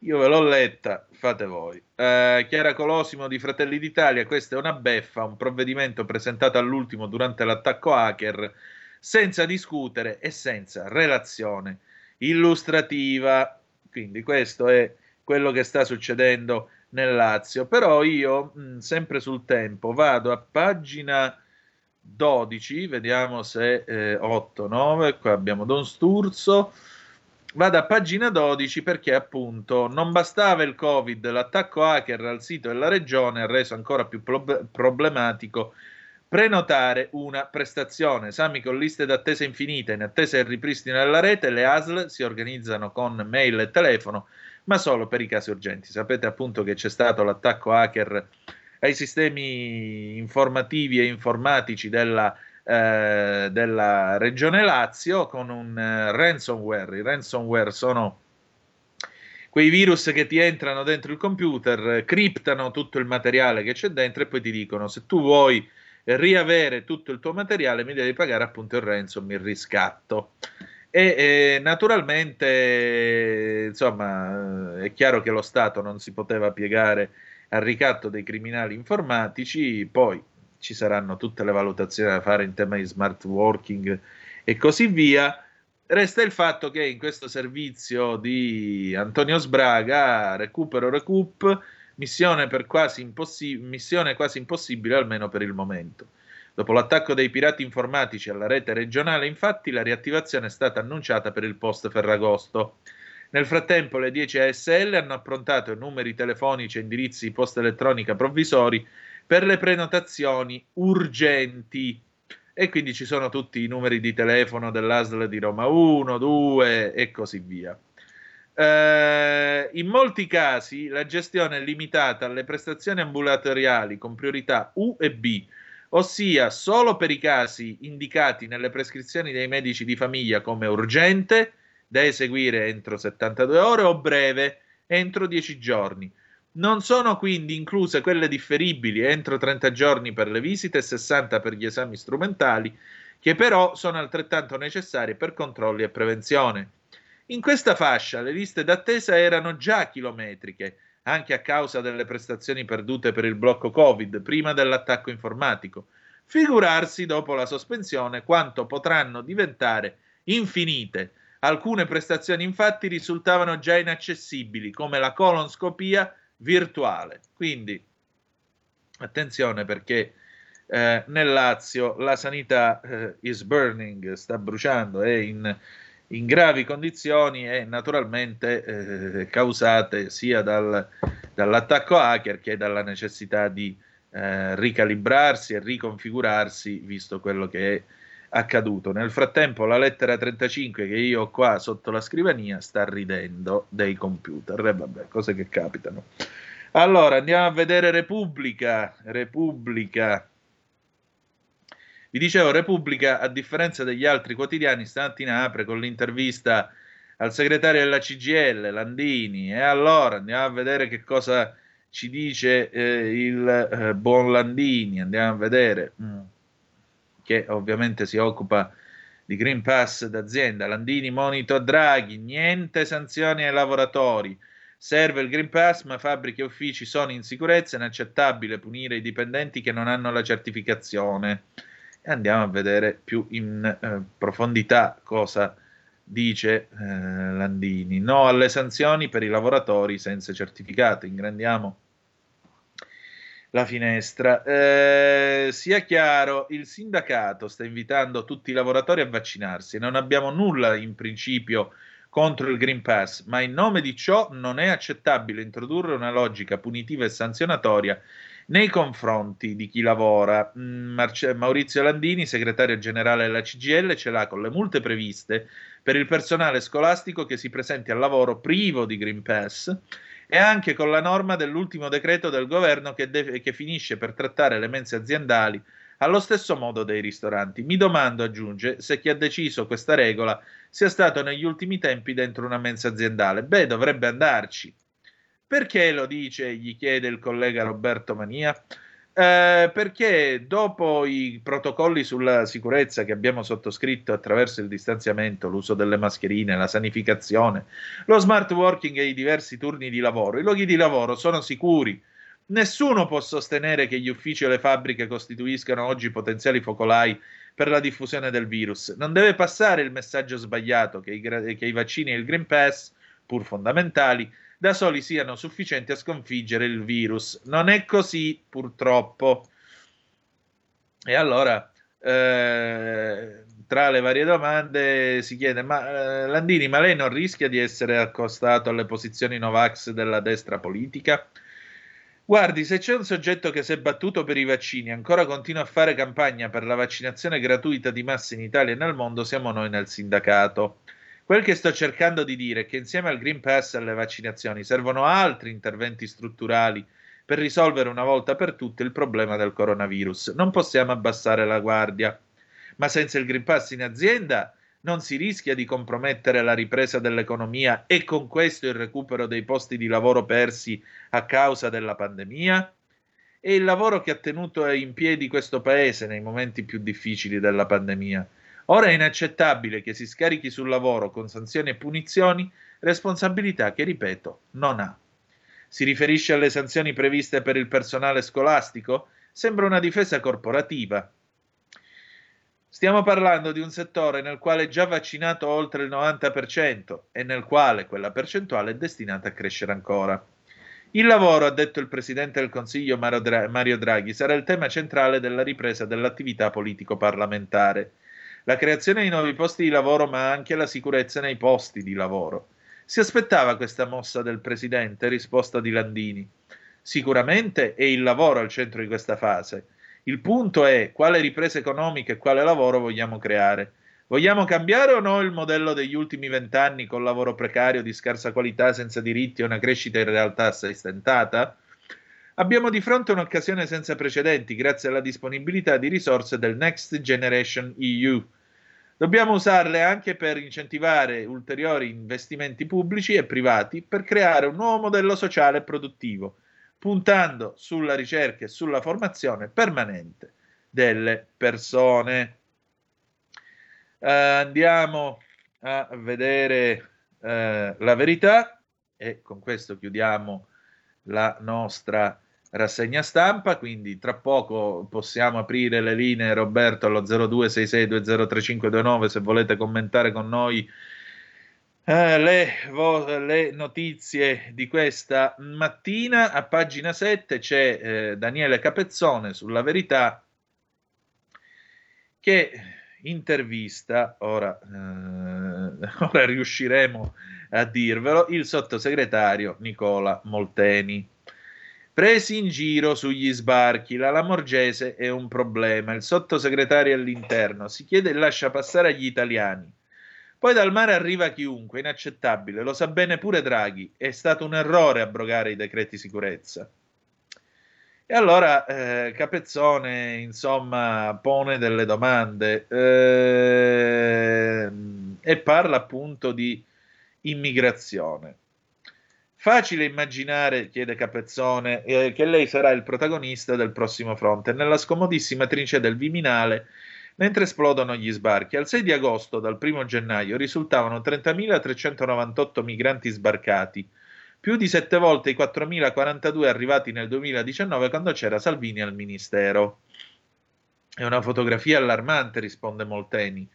Io ve l'ho letta, fate voi. Eh, Chiara Colosimo di Fratelli d'Italia, questa è una beffa, un provvedimento presentato all'ultimo durante l'attacco hacker, senza discutere e senza relazione illustrativa. Quindi questo è quello che sta succedendo nel Lazio. Però io, mh, sempre sul tempo, vado a pagina 12, vediamo se eh, 8, 9, qua abbiamo Don Sturzo. Vado a pagina 12 perché appunto non bastava il Covid, l'attacco hacker al sito della regione ha reso ancora più pro- problematico prenotare una prestazione. Esami con liste d'attesa infinite in attesa del ripristino della rete, le ASL si organizzano con mail e telefono, ma solo per i casi urgenti. Sapete appunto che c'è stato l'attacco hacker ai sistemi informativi e informatici della, eh, della regione Lazio con un eh, ransomware. I ransomware sono quei virus che ti entrano dentro il computer, criptano tutto il materiale che c'è dentro e poi ti dicono se tu vuoi riavere tutto il tuo materiale mi devi pagare appunto il ransom, il riscatto. E eh, naturalmente, insomma, è chiaro che lo Stato non si poteva piegare al ricatto dei criminali informatici, poi ci saranno tutte le valutazioni da fare in tema di smart working e così via. Resta il fatto che in questo servizio di Antonio Sbraga, recupero recoup, missione, quasi, impossi- missione quasi impossibile almeno per il momento. Dopo l'attacco dei pirati informatici alla rete regionale, infatti, la riattivazione è stata annunciata per il post Ferragosto. Nel frattempo le 10 ASL hanno approntato numeri telefonici e indirizzi di posta elettronica provvisori per le prenotazioni urgenti e quindi ci sono tutti i numeri di telefono dell'ASL di Roma 1, 2 e così via. Eh, in molti casi la gestione è limitata alle prestazioni ambulatoriali con priorità U e B, ossia solo per i casi indicati nelle prescrizioni dei medici di famiglia come urgente da eseguire entro 72 ore o breve entro 10 giorni. Non sono quindi incluse quelle differibili entro 30 giorni per le visite e 60 per gli esami strumentali, che però sono altrettanto necessarie per controlli e prevenzione. In questa fascia le liste d'attesa erano già chilometriche, anche a causa delle prestazioni perdute per il blocco Covid prima dell'attacco informatico. Figurarsi dopo la sospensione quanto potranno diventare infinite Alcune prestazioni infatti risultavano già inaccessibili, come la colonscopia virtuale. Quindi attenzione perché eh, nel Lazio la sanità eh, is burning, sta bruciando, è in, in gravi condizioni e naturalmente eh, causate sia dal, dall'attacco hacker che dalla necessità di eh, ricalibrarsi e riconfigurarsi visto quello che è accaduto. Nel frattempo la lettera 35 che io ho qua sotto la scrivania sta ridendo dei computer e vabbè, cose che capitano. Allora, andiamo a vedere Repubblica. Repubblica. Vi dicevo, Repubblica, a differenza degli altri quotidiani, stamattina apre con l'intervista al segretario della CGL, Landini, e allora andiamo a vedere che cosa ci dice eh, il eh, buon Landini, andiamo a vedere. Mm che ovviamente si occupa di Green Pass d'azienda. Landini monito a Draghi, niente sanzioni ai lavoratori. Serve il Green Pass, ma fabbriche e uffici sono in sicurezza, è inaccettabile punire i dipendenti che non hanno la certificazione. E andiamo a vedere più in eh, profondità cosa dice eh, Landini. No alle sanzioni per i lavoratori senza certificato. Ingrandiamo la finestra. Eh, sia chiaro, il sindacato sta invitando tutti i lavoratori a vaccinarsi. Non abbiamo nulla in principio contro il Green Pass, ma in nome di ciò non è accettabile introdurre una logica punitiva e sanzionatoria nei confronti di chi lavora. Mm, Marce- Maurizio Landini, segretario generale della CGL, ce l'ha con le multe previste per il personale scolastico che si presenti al lavoro privo di Green Pass e anche con la norma dell'ultimo decreto del governo che, de- che finisce per trattare le mense aziendali allo stesso modo dei ristoranti. Mi domando, aggiunge, se chi ha deciso questa regola sia stato negli ultimi tempi dentro una mensa aziendale. Beh, dovrebbe andarci. Perché lo dice? gli chiede il collega Roberto Mania. Eh, perché dopo i protocolli sulla sicurezza che abbiamo sottoscritto attraverso il distanziamento, l'uso delle mascherine, la sanificazione, lo smart working e i diversi turni di lavoro, i luoghi di lavoro sono sicuri. Nessuno può sostenere che gli uffici o le fabbriche costituiscano oggi potenziali focolai per la diffusione del virus. Non deve passare il messaggio sbagliato che i, che i vaccini e il Green Pass, pur fondamentali, da soli siano sufficienti a sconfiggere il virus. Non è così, purtroppo. E allora, eh, tra le varie domande, si chiede: Ma eh, Landini, ma lei non rischia di essere accostato alle posizioni Novax della destra politica? Guardi, se c'è un soggetto che si è battuto per i vaccini e ancora continua a fare campagna per la vaccinazione gratuita di massa in Italia e nel mondo, siamo noi nel sindacato. Quel che sto cercando di dire è che insieme al Green Pass e alle vaccinazioni servono altri interventi strutturali per risolvere una volta per tutte il problema del coronavirus. Non possiamo abbassare la guardia. Ma senza il Green Pass in azienda non si rischia di compromettere la ripresa dell'economia e con questo il recupero dei posti di lavoro persi a causa della pandemia? È il lavoro che ha tenuto in piedi questo paese nei momenti più difficili della pandemia. Ora è inaccettabile che si scarichi sul lavoro con sanzioni e punizioni responsabilità che, ripeto, non ha. Si riferisce alle sanzioni previste per il personale scolastico? Sembra una difesa corporativa. Stiamo parlando di un settore nel quale è già vaccinato oltre il 90% e nel quale quella percentuale è destinata a crescere ancora. Il lavoro, ha detto il Presidente del Consiglio Mario Draghi, sarà il tema centrale della ripresa dell'attività politico-parlamentare la creazione di nuovi posti di lavoro, ma anche la sicurezza nei posti di lavoro. Si aspettava questa mossa del Presidente? Risposta di Landini. Sicuramente è il lavoro al centro di questa fase. Il punto è quale ripresa economica e quale lavoro vogliamo creare. Vogliamo cambiare o no il modello degli ultimi vent'anni con lavoro precario di scarsa qualità, senza diritti e una crescita in realtà assai stentata? Abbiamo di fronte un'occasione senza precedenti grazie alla disponibilità di risorse del Next Generation EU Dobbiamo usarle anche per incentivare ulteriori investimenti pubblici e privati per creare un nuovo modello sociale e produttivo, puntando sulla ricerca e sulla formazione permanente delle persone. Uh, andiamo a vedere uh, la verità e con questo chiudiamo la nostra rassegna stampa, quindi tra poco possiamo aprire le linee Roberto allo 0266203529 se volete commentare con noi Eh, le, vo- le notizie di questa mattina a pagina 7 c'è eh, Daniele Capezzone sulla verità che intervista, ora, eh, (laughs) ora riusciremo a dirvelo, il sottosegretario Nicola Molteni. Presi in giro sugli sbarchi, la Lamorgese è un problema, il sottosegretario all'interno si chiede e lascia passare agli italiani. Poi dal mare arriva chiunque, inaccettabile, lo sa bene pure Draghi, è stato un errore abrogare i decreti sicurezza. E allora eh, Capezzone, insomma, pone delle domande eh, e parla appunto di immigrazione. Facile immaginare, chiede Capezzone, eh, che lei sarà il protagonista del prossimo fronte, nella scomodissima trincea del Viminale, mentre esplodono gli sbarchi. Al 6 di agosto, dal 1 gennaio, risultavano 30.398 migranti sbarcati, più di sette volte i 4.042 arrivati nel 2019 quando c'era Salvini al Ministero. È una fotografia allarmante, risponde Molteni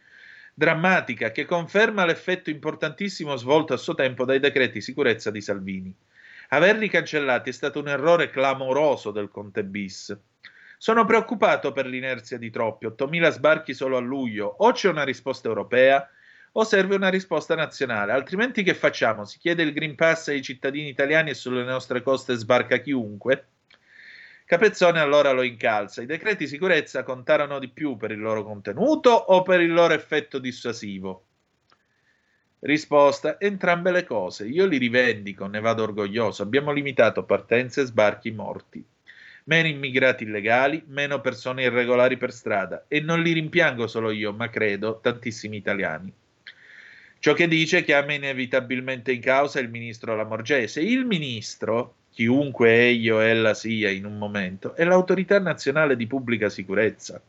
drammatica che conferma l'effetto importantissimo svolto a suo tempo dai decreti sicurezza di Salvini. Averli cancellati è stato un errore clamoroso del Conte bis. Sono preoccupato per l'inerzia di troppi, 8.000 sbarchi solo a luglio, o c'è una risposta europea o serve una risposta nazionale, altrimenti che facciamo? Si chiede il Green Pass ai cittadini italiani e sulle nostre coste sbarca chiunque? Capezzone allora lo incalza. I decreti sicurezza contarono di più per il loro contenuto o per il loro effetto dissuasivo? Risposta: entrambe le cose. Io li rivendico, ne vado orgoglioso. Abbiamo limitato partenze sbarchi morti. Meno immigrati illegali, meno persone irregolari per strada. E non li rimpiango solo io, ma credo tantissimi italiani. Ciò che dice chiama inevitabilmente in causa il ministro Lamorgese. Il ministro, chiunque egli o ella sia in un momento, è l'autorità nazionale di pubblica sicurezza.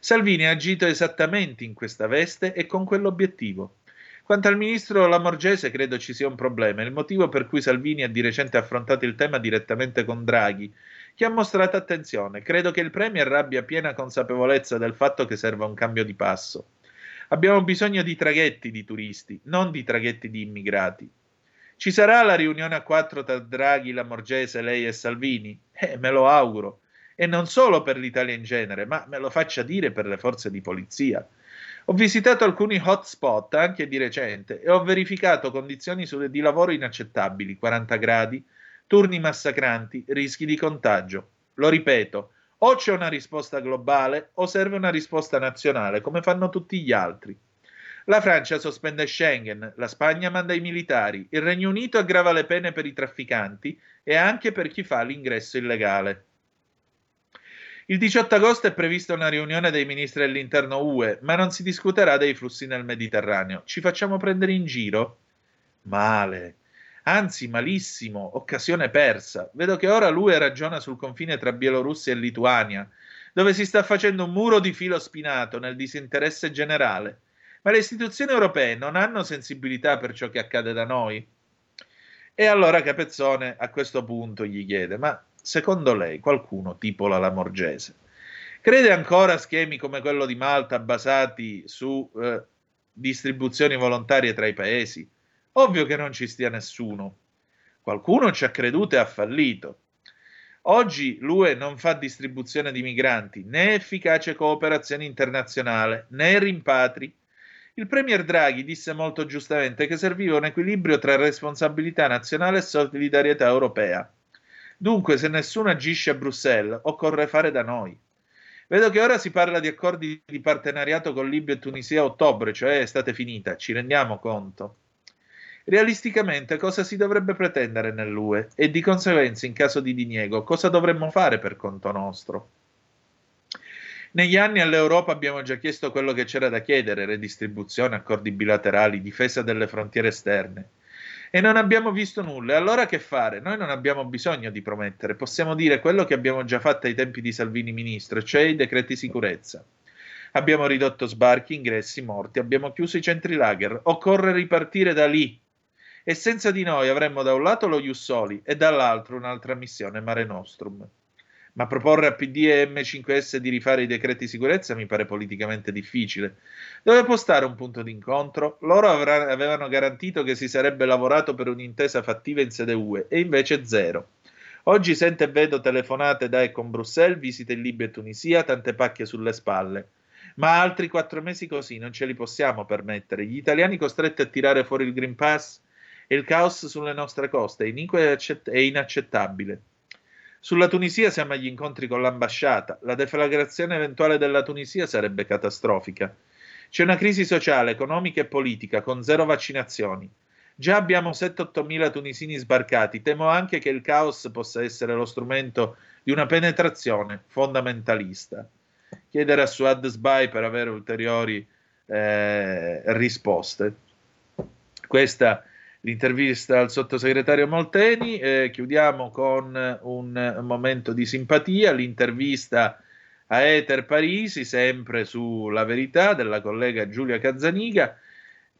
Salvini ha agito esattamente in questa veste e con quell'obiettivo. Quanto al ministro Lamorgese credo ci sia un problema, il motivo per cui Salvini ha di recente affrontato il tema direttamente con Draghi, che ha mostrato attenzione. Credo che il Premier abbia piena consapevolezza del fatto che serva un cambio di passo. Abbiamo bisogno di traghetti di turisti, non di traghetti di immigrati. Ci sarà la riunione a quattro tra Draghi, Lamorgese, lei e Salvini? Eh, me lo auguro. E non solo per l'Italia in genere, ma me lo faccia dire per le forze di polizia. Ho visitato alcuni hotspot anche di recente e ho verificato condizioni di lavoro inaccettabili, 40 gradi, turni massacranti, rischi di contagio. Lo ripeto, o c'è una risposta globale o serve una risposta nazionale, come fanno tutti gli altri. La Francia sospende Schengen, la Spagna manda i militari, il Regno Unito aggrava le pene per i trafficanti e anche per chi fa l'ingresso illegale. Il 18 agosto è prevista una riunione dei ministri dell'interno UE, ma non si discuterà dei flussi nel Mediterraneo. Ci facciamo prendere in giro? Male. Anzi, malissimo, occasione persa. Vedo che ora l'UE ragiona sul confine tra Bielorussia e Lituania, dove si sta facendo un muro di filo spinato nel disinteresse generale. Ma le istituzioni europee non hanno sensibilità per ciò che accade da noi? E allora Capezzone a questo punto gli chiede: Ma secondo lei qualcuno tipo la Lamorgese crede ancora a schemi come quello di Malta basati su eh, distribuzioni volontarie tra i paesi? Ovvio che non ci stia nessuno. Qualcuno ci ha creduto e ha fallito. Oggi l'UE non fa distribuzione di migranti, né efficace cooperazione internazionale, né rimpatri. Il Premier Draghi disse molto giustamente che serviva un equilibrio tra responsabilità nazionale e solidarietà europea. Dunque, se nessuno agisce a Bruxelles, occorre fare da noi. Vedo che ora si parla di accordi di partenariato con Libia e Tunisia a ottobre, cioè estate finita, ci rendiamo conto? Realisticamente cosa si dovrebbe pretendere nell'UE e di conseguenza in caso di diniego cosa dovremmo fare per conto nostro? Negli anni all'Europa abbiamo già chiesto quello che c'era da chiedere, redistribuzione, accordi bilaterali, difesa delle frontiere esterne. E non abbiamo visto nulla. Allora che fare? Noi non abbiamo bisogno di promettere, possiamo dire quello che abbiamo già fatto ai tempi di Salvini ministro, cioè i decreti sicurezza. Abbiamo ridotto sbarchi, ingressi, morti, abbiamo chiuso i centri lager. Occorre ripartire da lì. E senza di noi avremmo da un lato lo Jussoli e dall'altro un'altra missione Mare Nostrum. Ma proporre a PD e M5S di rifare i decreti sicurezza mi pare politicamente difficile. Dove può stare un punto d'incontro? Loro avrà- avevano garantito che si sarebbe lavorato per un'intesa fattiva in sede UE e invece zero. Oggi sento e vedo telefonate da e con Bruxelles, visite in Libia e Tunisia, tante pacche sulle spalle. Ma altri quattro mesi così non ce li possiamo permettere. Gli italiani costretti a tirare fuori il Green Pass e il caos sulle nostre coste è iniquo e accett- e inaccettabile. Sulla Tunisia siamo agli incontri con l'ambasciata. La deflagrazione eventuale della Tunisia sarebbe catastrofica. C'è una crisi sociale, economica e politica con zero vaccinazioni. Già abbiamo 7-8 mila tunisini sbarcati. Temo anche che il caos possa essere lo strumento di una penetrazione fondamentalista. Chiedere a Suad Sbai per avere ulteriori eh, risposte. Questa l'intervista al sottosegretario Molteni. Eh, chiudiamo con un momento di simpatia, l'intervista a Ether Parisi, sempre sulla verità della collega Giulia Cazzaniga.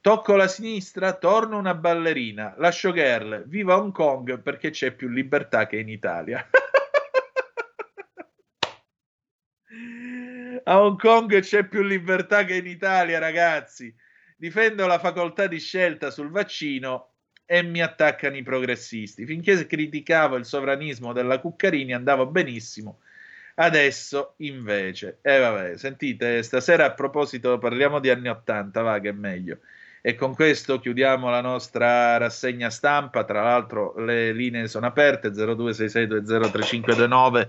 Tocco la sinistra, torno una ballerina, lascio girl, viva Hong Kong perché c'è più libertà che in Italia. (laughs) A Hong Kong c'è più libertà che in Italia, ragazzi. Difendo la facoltà di scelta sul vaccino e mi attaccano i progressisti. Finché criticavo il sovranismo della Cuccarini andavo benissimo. Adesso invece, e vabbè, sentite, stasera a proposito parliamo di anni 80, va che è meglio. E con questo chiudiamo la nostra rassegna stampa. Tra l'altro, le linee sono aperte: 0266203529.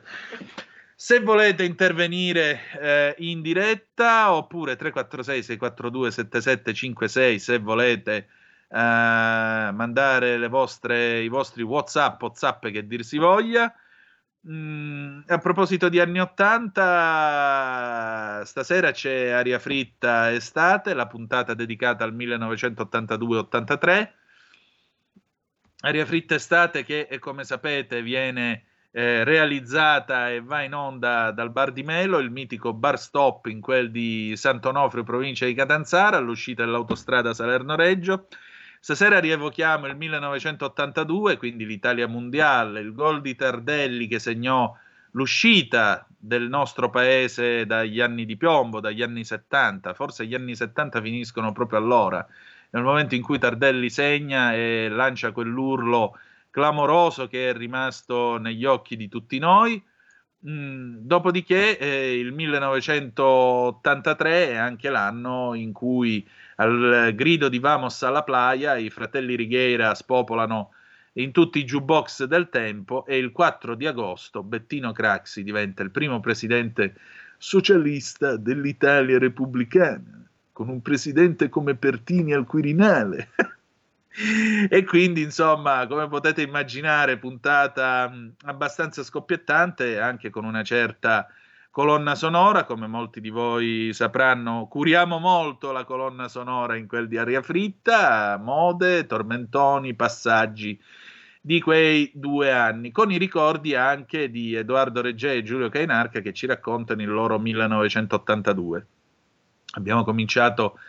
Se volete intervenire eh, in diretta, oppure 346-642-7756, se volete eh, mandare vostre, i vostri WhatsApp, WhatsApp che dir si voglia. Mm, a proposito di anni 80, stasera c'è Aria Fritta Estate, la puntata dedicata al 1982-83. Aria Fritta Estate che, eh, come sapete, viene eh, realizzata e va in onda dal Bar di Melo, il mitico bar stop in quel di Sant'Onofrio, provincia di Catanzaro, all'uscita dell'autostrada Salerno-Reggio. Stasera rievochiamo il 1982, quindi l'Italia mondiale, il gol di Tardelli che segnò l'uscita del nostro paese dagli anni di piombo, dagli anni 70. Forse gli anni 70 finiscono proprio allora, nel momento in cui Tardelli segna e lancia quell'urlo clamoroso che è rimasto negli occhi di tutti noi. Mm, dopodiché eh, il 1983 è anche l'anno in cui al grido di Vamos alla playa i fratelli Righeira spopolano in tutti i jukebox del tempo e il 4 di agosto Bettino Craxi diventa il primo presidente socialista dell'Italia repubblicana, con un presidente come Pertini al Quirinale. (laughs) e quindi, insomma, come potete immaginare, puntata abbastanza scoppiettante, anche con una certa colonna sonora, come molti di voi sapranno, curiamo molto la colonna sonora in quel di Aria Fritta, mode, tormentoni, passaggi di quei due anni, con i ricordi anche di Edoardo Reggè e Giulio Cainarca che ci raccontano il loro 1982. Abbiamo cominciato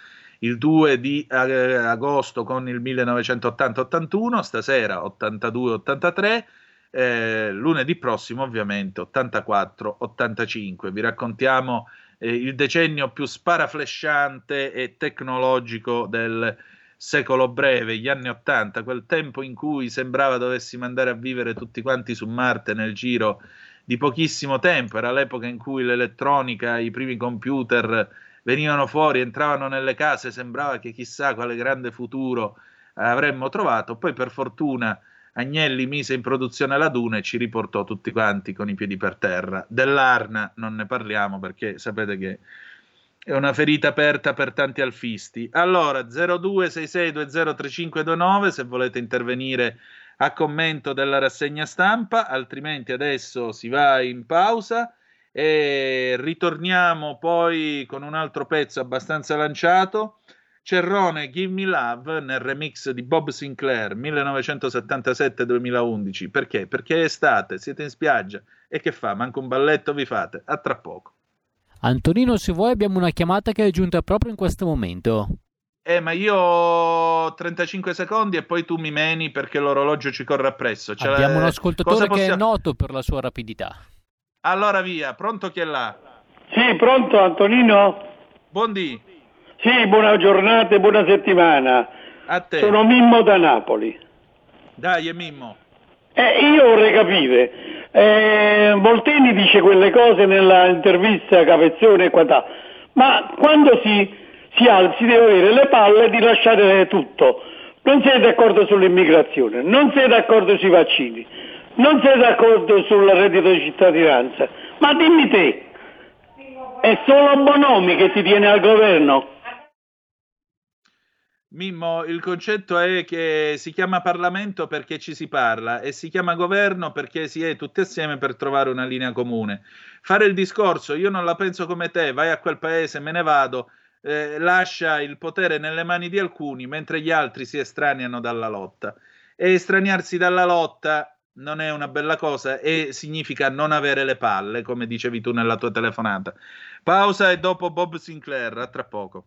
il 2 di eh, agosto con il 1980-81, stasera 82-83, eh, lunedì prossimo ovviamente 84-85. Vi raccontiamo eh, il decennio più sparaflesciante e tecnologico del secolo breve, gli anni 80, quel tempo in cui sembrava dovessimo andare a vivere tutti quanti su Marte nel giro di pochissimo tempo, era l'epoca in cui l'elettronica, i primi computer venivano fuori, entravano nelle case, sembrava che chissà quale grande futuro avremmo trovato, poi per fortuna Agnelli mise in produzione la Duna e ci riportò tutti quanti con i piedi per terra. Dell'Arna non ne parliamo perché sapete che è una ferita aperta per tanti alfisti. Allora, 0266203529 se volete intervenire a commento della rassegna stampa, altrimenti adesso si va in pausa e ritorniamo poi con un altro pezzo abbastanza lanciato. Cerrone Give Me Love nel remix di Bob Sinclair 1977-2011. Perché? Perché è estate, siete in spiaggia e che fa? Manco un balletto vi fate. A tra poco. Antonino, se vuoi abbiamo una chiamata che è giunta proprio in questo momento. Eh, ma io ho 35 secondi e poi tu mi meni perché l'orologio ci corre appresso. Cioè, abbiamo un cosa ascoltatore che è possiamo- noto per la sua rapidità. Allora via, pronto chi è là? Sì, pronto Antonino? Buondì. Sì, buona giornata e buona settimana. A te. Sono Mimmo da Napoli. Dai, è Mimmo. Eh, io vorrei capire, eh, Volteni dice quelle cose nella intervista Capezzone e quant'altro, ma quando si, si alza si deve avere le palle di lasciare tutto. Non siete d'accordo sull'immigrazione, non siete d'accordo sui vaccini, non siete d'accordo sul reddito di cittadinanza, ma dimmi te, è solo Bonomi che ti tiene al governo? Mimmo, il concetto è che si chiama Parlamento perché ci si parla e si chiama governo perché si è tutti assieme per trovare una linea comune. Fare il discorso, io non la penso come te, vai a quel paese, me ne vado, eh, lascia il potere nelle mani di alcuni mentre gli altri si estraniano dalla lotta. E estraniarsi dalla lotta non è una bella cosa e significa non avere le palle, come dicevi tu nella tua telefonata. Pausa e dopo Bob Sinclair, a tra poco.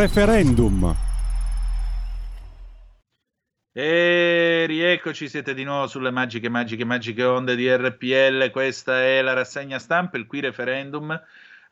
Referendum. E rieccoci, siete di nuovo sulle magiche, magiche, magiche onde di RPL. Questa è la rassegna stampa, il qui referendum.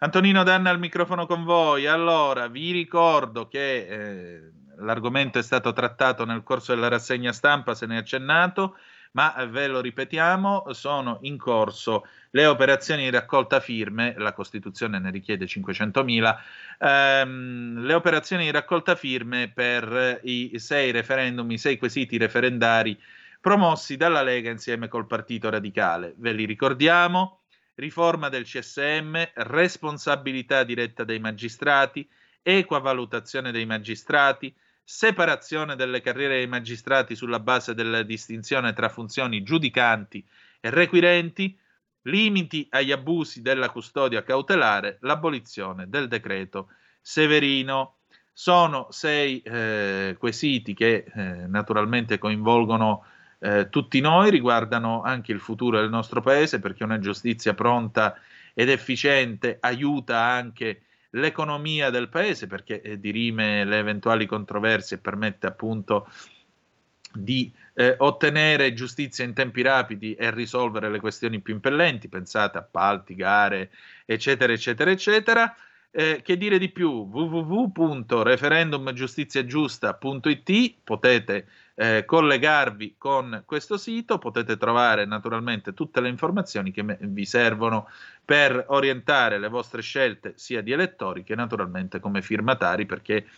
Antonino Danna al microfono con voi. Allora, vi ricordo che eh, l'argomento è stato trattato nel corso della rassegna stampa, se ne è accennato, ma eh, ve lo ripetiamo, sono in corso le operazioni di raccolta firme, la Costituzione ne richiede 500.000, ehm, le operazioni di raccolta firme per i sei referendum, i sei quesiti referendari promossi dalla Lega insieme col Partito Radicale. Ve li ricordiamo? Riforma del CSM, responsabilità diretta dei magistrati, equa valutazione dei magistrati, separazione delle carriere dei magistrati sulla base della distinzione tra funzioni giudicanti e requirenti, limiti agli abusi della custodia cautelare, l'abolizione del decreto Severino. Sono sei eh, quesiti che eh, naturalmente coinvolgono eh, tutti noi, riguardano anche il futuro del nostro paese, perché una giustizia pronta ed efficiente aiuta anche l'economia del paese perché eh, dirime le eventuali controversie e permette appunto di eh, ottenere giustizia in tempi rapidi e risolvere le questioni più impellenti, pensate appalti, gare, eccetera, eccetera, eccetera. Eh, che dire di più? www.referendumgiustiziagiusta.it potete eh, collegarvi con questo sito, potete trovare naturalmente tutte le informazioni che me- vi servono per orientare le vostre scelte sia di elettori che naturalmente come firmatari perché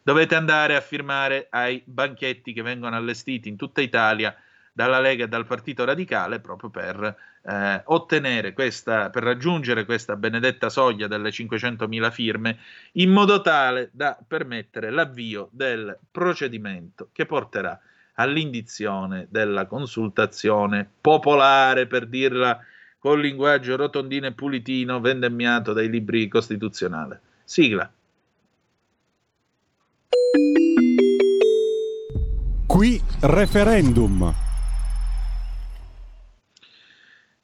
dovete andare a firmare ai banchetti che vengono allestiti in tutta Italia dalla Lega e dal Partito Radicale proprio per eh, ottenere questa, per raggiungere questa benedetta soglia delle 500.000 firme in modo tale da permettere l'avvio del procedimento che porterà all'indizione della consultazione popolare, per dirla con linguaggio rotondino e pulitino, vendemmiato dai libri costituzionali. Sigla. Qui referendum.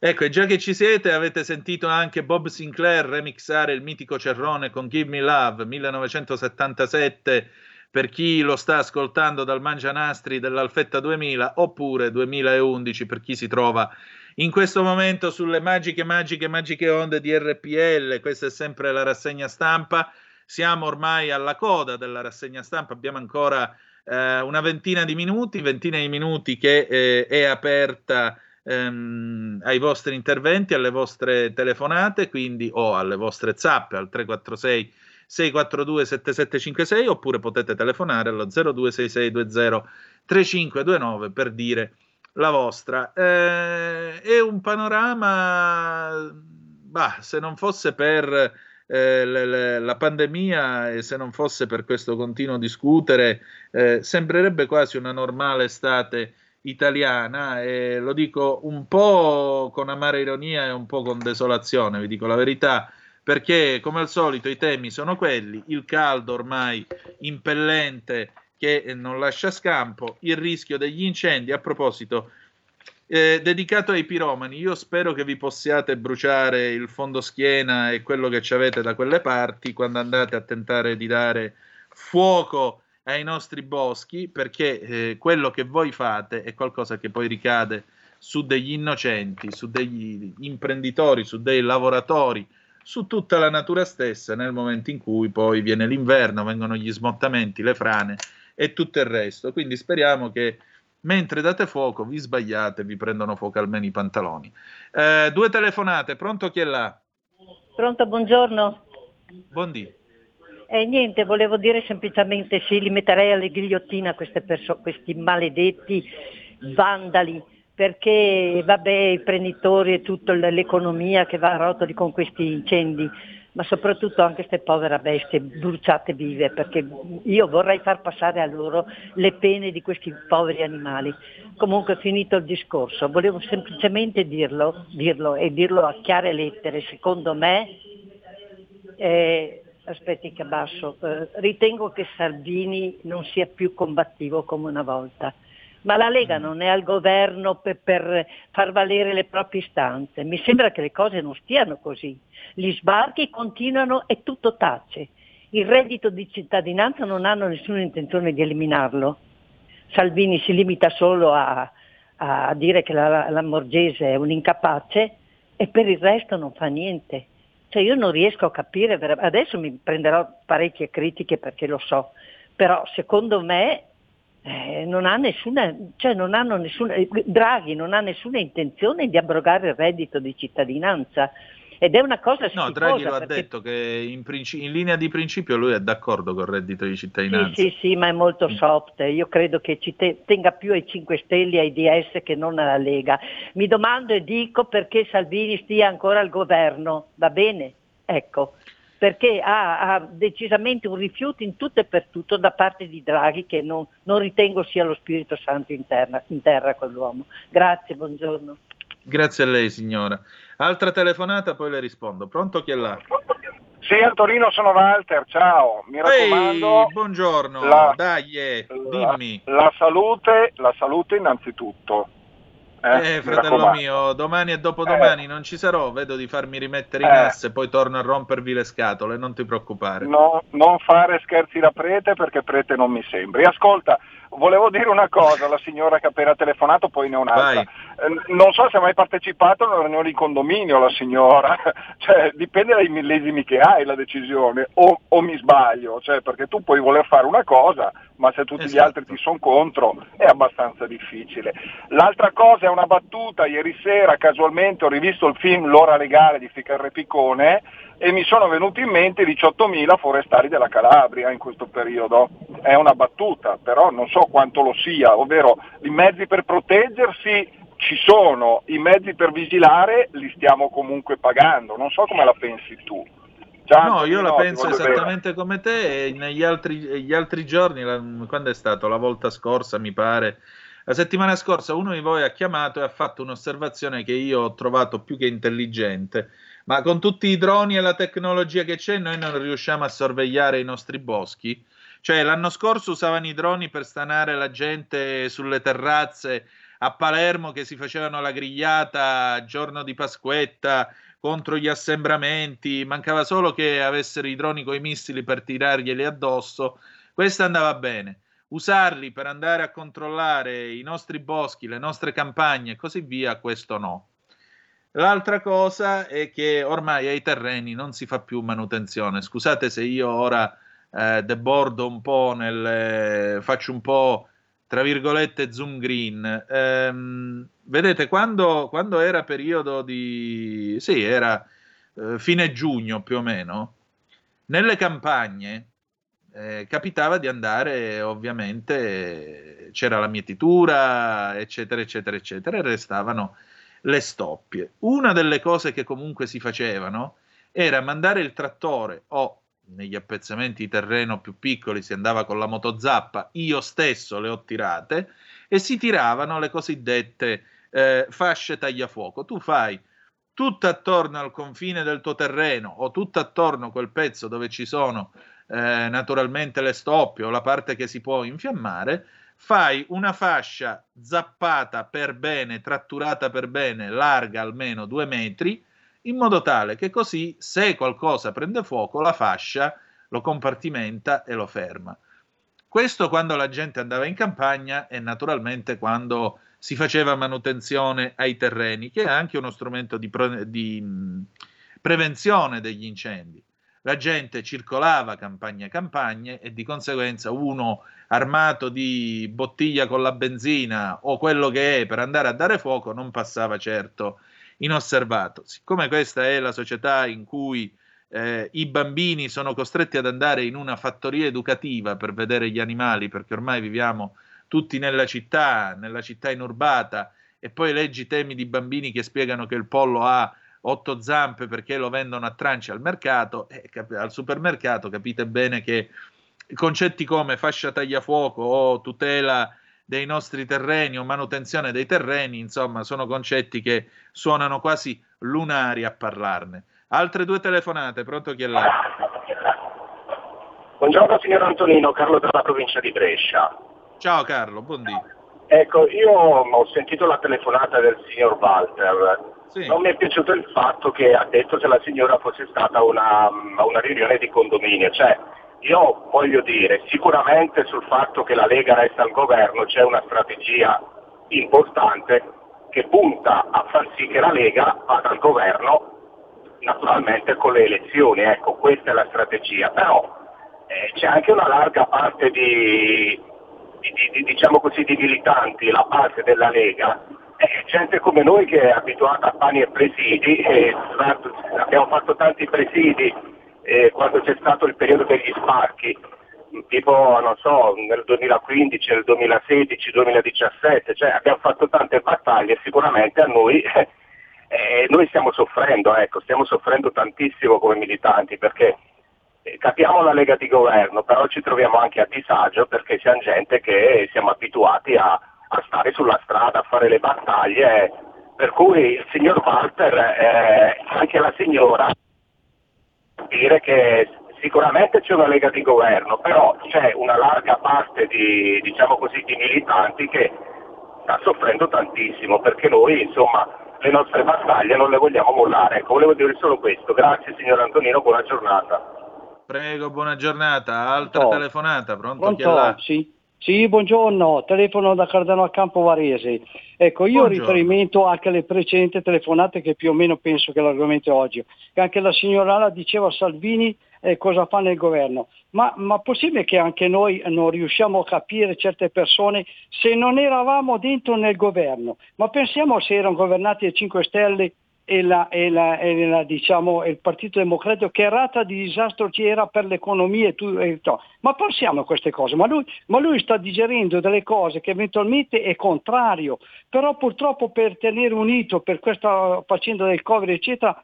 Ecco, e già che ci siete, avete sentito anche Bob Sinclair remixare il mitico Cerrone con Give Me Love 1977 per chi lo sta ascoltando dal Mangianastri dell'Alfetta 2000 oppure 2011 per chi si trova in questo momento sulle magiche, magiche, magiche onde di RPL. Questa è sempre la rassegna stampa. Siamo ormai alla coda della rassegna stampa, abbiamo ancora eh, una ventina di minuti, ventina di minuti che eh, è aperta ehm, ai vostri interventi, alle vostre telefonate, quindi o alle vostre zappe al 346 642 7756 oppure potete telefonare allo 026620 3529 per dire la vostra. Eh, è un panorama, bah, se non fosse per eh, le, le, la pandemia e se non fosse per questo continuo discutere, eh, sembrerebbe quasi una normale estate italiana e lo dico un po' con amara ironia e un po' con desolazione, vi dico la verità perché come al solito i temi sono quelli, il caldo ormai impellente che non lascia scampo, il rischio degli incendi. A proposito, eh, dedicato ai piromani, io spero che vi possiate bruciare il fondo schiena e quello che ci avete da quelle parti quando andate a tentare di dare fuoco ai nostri boschi, perché eh, quello che voi fate è qualcosa che poi ricade su degli innocenti, su degli imprenditori, su dei lavoratori su tutta la natura stessa nel momento in cui poi viene l'inverno, vengono gli smottamenti, le frane e tutto il resto. Quindi speriamo che mentre date fuoco vi sbagliate, vi prendono fuoco almeno i pantaloni. Eh, due telefonate, pronto chi è là? Pronto, buongiorno. Buondì. Eh, niente, volevo dire semplicemente sì, li metterei alla ghigliottina perso- questi maledetti vandali perché vabbè i prenditori e tutta l'economia che va a rotoli con questi incendi, ma soprattutto anche queste povere bestie bruciate vive, perché io vorrei far passare a loro le pene di questi poveri animali. Comunque finito il discorso, volevo semplicemente dirlo, dirlo e dirlo a chiare lettere, secondo me, eh, aspetti che abbasso, eh, ritengo che Salvini non sia più combattivo come una volta ma la Lega non è al governo per, per, far valere le proprie istanze. Mi sembra che le cose non stiano così. Gli sbarchi continuano e tutto tace. il reddito di cittadinanza non hanno nessuna intenzione di eliminarlo. Salvini si limita solo a, a dire che la, la Morgese è un incapace e per il resto non fa niente. Cioè io non riesco a capire, adesso mi prenderò parecchie critiche perché lo so, però secondo me eh, non ha nessuna, cioè non nessuna, Draghi non ha nessuna intenzione di abrogare il reddito di cittadinanza ed è una cosa No, schifosa Draghi lo ha perché- detto che in, princi- in linea di principio lui è d'accordo col reddito di cittadinanza. Sì, sì, sì, ma è molto soft. Io credo che ci te- tenga più ai 5 Stelle e ai DS che non alla Lega. Mi domando e dico perché Salvini stia ancora al governo, va bene? Ecco, perché ha, ha decisamente un rifiuto in tutto e per tutto da parte di Draghi che non, non ritengo sia lo Spirito Santo in terra, in terra quell'uomo. Grazie, buongiorno. Grazie a lei, signora. Altra telefonata, poi le rispondo. Pronto chi è là? Sì, Antonino, sono Walter, ciao. Mi raccomando, Ehi, buongiorno, la- dai, eh, la, dimmi. la salute, la salute innanzitutto. Eh, Eh, fratello mio, domani e dopodomani non ci sarò, vedo di farmi rimettere in Eh. asse, poi torno a rompervi le scatole, non ti preoccupare. No, non fare scherzi da prete perché prete non mi sembri. Ascolta, volevo dire una cosa alla signora che ha appena telefonato, poi ne ho un'altra. Eh, non so se ha mai partecipato a una riunione di condominio la signora, (laughs) cioè dipende dai millesimi che hai la decisione, o, o mi sbaglio, cioè, perché tu puoi voler fare una cosa, ma se tutti gli altri ti sono contro è abbastanza difficile. L'altra cosa è una battuta, ieri sera casualmente ho rivisto il film L'ora legale di Ficarre Piccone e mi sono venuti in mente i 18.000 forestali della Calabria in questo periodo. È una battuta, però non so quanto lo sia, ovvero i mezzi per proteggersi ci sono, i mezzi per vigilare li stiamo comunque pagando, non so come la pensi tu. Ciao, No, io la Antonino, ti penso voglio bene. esattamente come te e negli altri, gli altri giorni, la- quando è stato? La volta scorsa, mi pare. La settimana scorsa uno di voi ha chiamato e ha fatto un'osservazione che io ho trovato più che intelligente. Ma con tutti i droni e la tecnologia che c'è, noi non riusciamo a sorvegliare i nostri boschi? Cioè, l'anno scorso usavano i droni per stanare la gente sulle terrazze a Palermo che si facevano la grigliata giorno di Pasquetta contro gli assembramenti, mancava solo che avessero i droni con i missili per tirarglieli addosso. Questo andava bene. Usarli per andare a controllare i nostri boschi, le nostre campagne e così via, questo no. L'altra cosa è che ormai ai terreni non si fa più manutenzione. Scusate se io ora eh, debordo un po' nel faccio un po' tra virgolette zoom green. Ehm, vedete, quando, quando era periodo di sì, era eh, fine giugno più o meno, nelle campagne eh, capitava di andare, ovviamente, c'era la mietitura, eccetera, eccetera, eccetera, e restavano le stoppie. Una delle cose che comunque si facevano era mandare il trattore o negli appezzamenti di terreno più piccoli si andava con la motozappa, io stesso le ho tirate e si tiravano le cosiddette eh, fasce tagliafuoco. Tu fai tutto attorno al confine del tuo terreno o tutto attorno a quel pezzo dove ci sono eh, naturalmente le stoppie o la parte che si può infiammare, fai una fascia zappata per bene, tratturata per bene, larga almeno due metri, in modo tale che così se qualcosa prende fuoco la fascia lo compartimenta e lo ferma. Questo quando la gente andava in campagna e naturalmente quando si faceva manutenzione ai terreni, che è anche uno strumento di, pre- di, prevenzione degli incendi. La gente circolava campagne a campagne e di conseguenza uno armato di bottiglia con la benzina o quello che è per andare a dare fuoco non passava certo inosservato. Siccome questa è la società in cui eh, i bambini sono costretti ad andare in una fattoria educativa per vedere gli animali, perché ormai viviamo tutti nella città, nella città inurbata, e poi leggi temi di bambini che spiegano che il pollo ha otto zampe perché lo vendono a tranci al mercato, eh, cap- al supermercato, capite bene che concetti come fascia tagliafuoco o tutela dei nostri terreni o manutenzione dei terreni, insomma, sono concetti che suonano quasi lunari a parlarne. Altre due telefonate, pronto chi è là? Buongiorno signor Antonino, Carlo dalla provincia di Brescia. Ciao Carlo, buondì. Ecco, io ho sentito la telefonata del signor Walter. Non mi è piaciuto il fatto che ha detto che la signora fosse stata a una, una riunione di condominio, cioè io voglio dire, sicuramente sul fatto che la Lega resta al governo c'è una strategia importante che punta a far sì che la Lega vada al governo naturalmente con le elezioni, ecco, questa è la strategia, però eh, c'è anche una larga parte di, di, di, diciamo così, di militanti, la parte della Lega, eh, gente come noi che è abituata a pani e presidi, e abbiamo fatto tanti presidi eh, quando c'è stato il periodo degli sbarchi, tipo non so, nel 2015, nel 2016, 2017, cioè abbiamo fatto tante battaglie, sicuramente a noi, (laughs) eh, noi stiamo soffrendo, ecco, stiamo soffrendo tantissimo come militanti perché capiamo la Lega di governo, però ci troviamo anche a disagio perché siamo gente che siamo abituati a, a stare sulla strada, a fare le battaglie, per cui il signor Walter, eh, anche la signora, dire che sicuramente c'è una Lega di governo, però c'è una larga parte di, diciamo così, di militanti che sta soffrendo tantissimo perché noi insomma le nostre battaglie non le vogliamo mollare. Ecco, volevo dire solo questo. Grazie signor Antonino, buona giornata. Prego, buona giornata. Altra Pronto? telefonata, pronto? Chi è là? Pronto? Sì. Sì, buongiorno, telefono da Cardano a Campo Varese. Ecco, io Buongiorno. riferimento anche alle precedenti telefonate che più o meno penso che l'argomento è oggi, che anche la signora La diceva Salvini eh, cosa fa nel governo. Ma, ma possibile che anche noi non riusciamo a capire certe persone se non eravamo dentro nel governo? Ma pensiamo se erano governati le 5 Stelle e, la- e la- e la, diciamo, il Partito Democratico, che rata di disastro c'era per l'economia e tu- e tutto. Ma pensiamo a queste cose, ma lui, ma lui sta digerendo delle cose che eventualmente è contrario, però purtroppo per tenere unito per questa faccenda del Covid eccetera,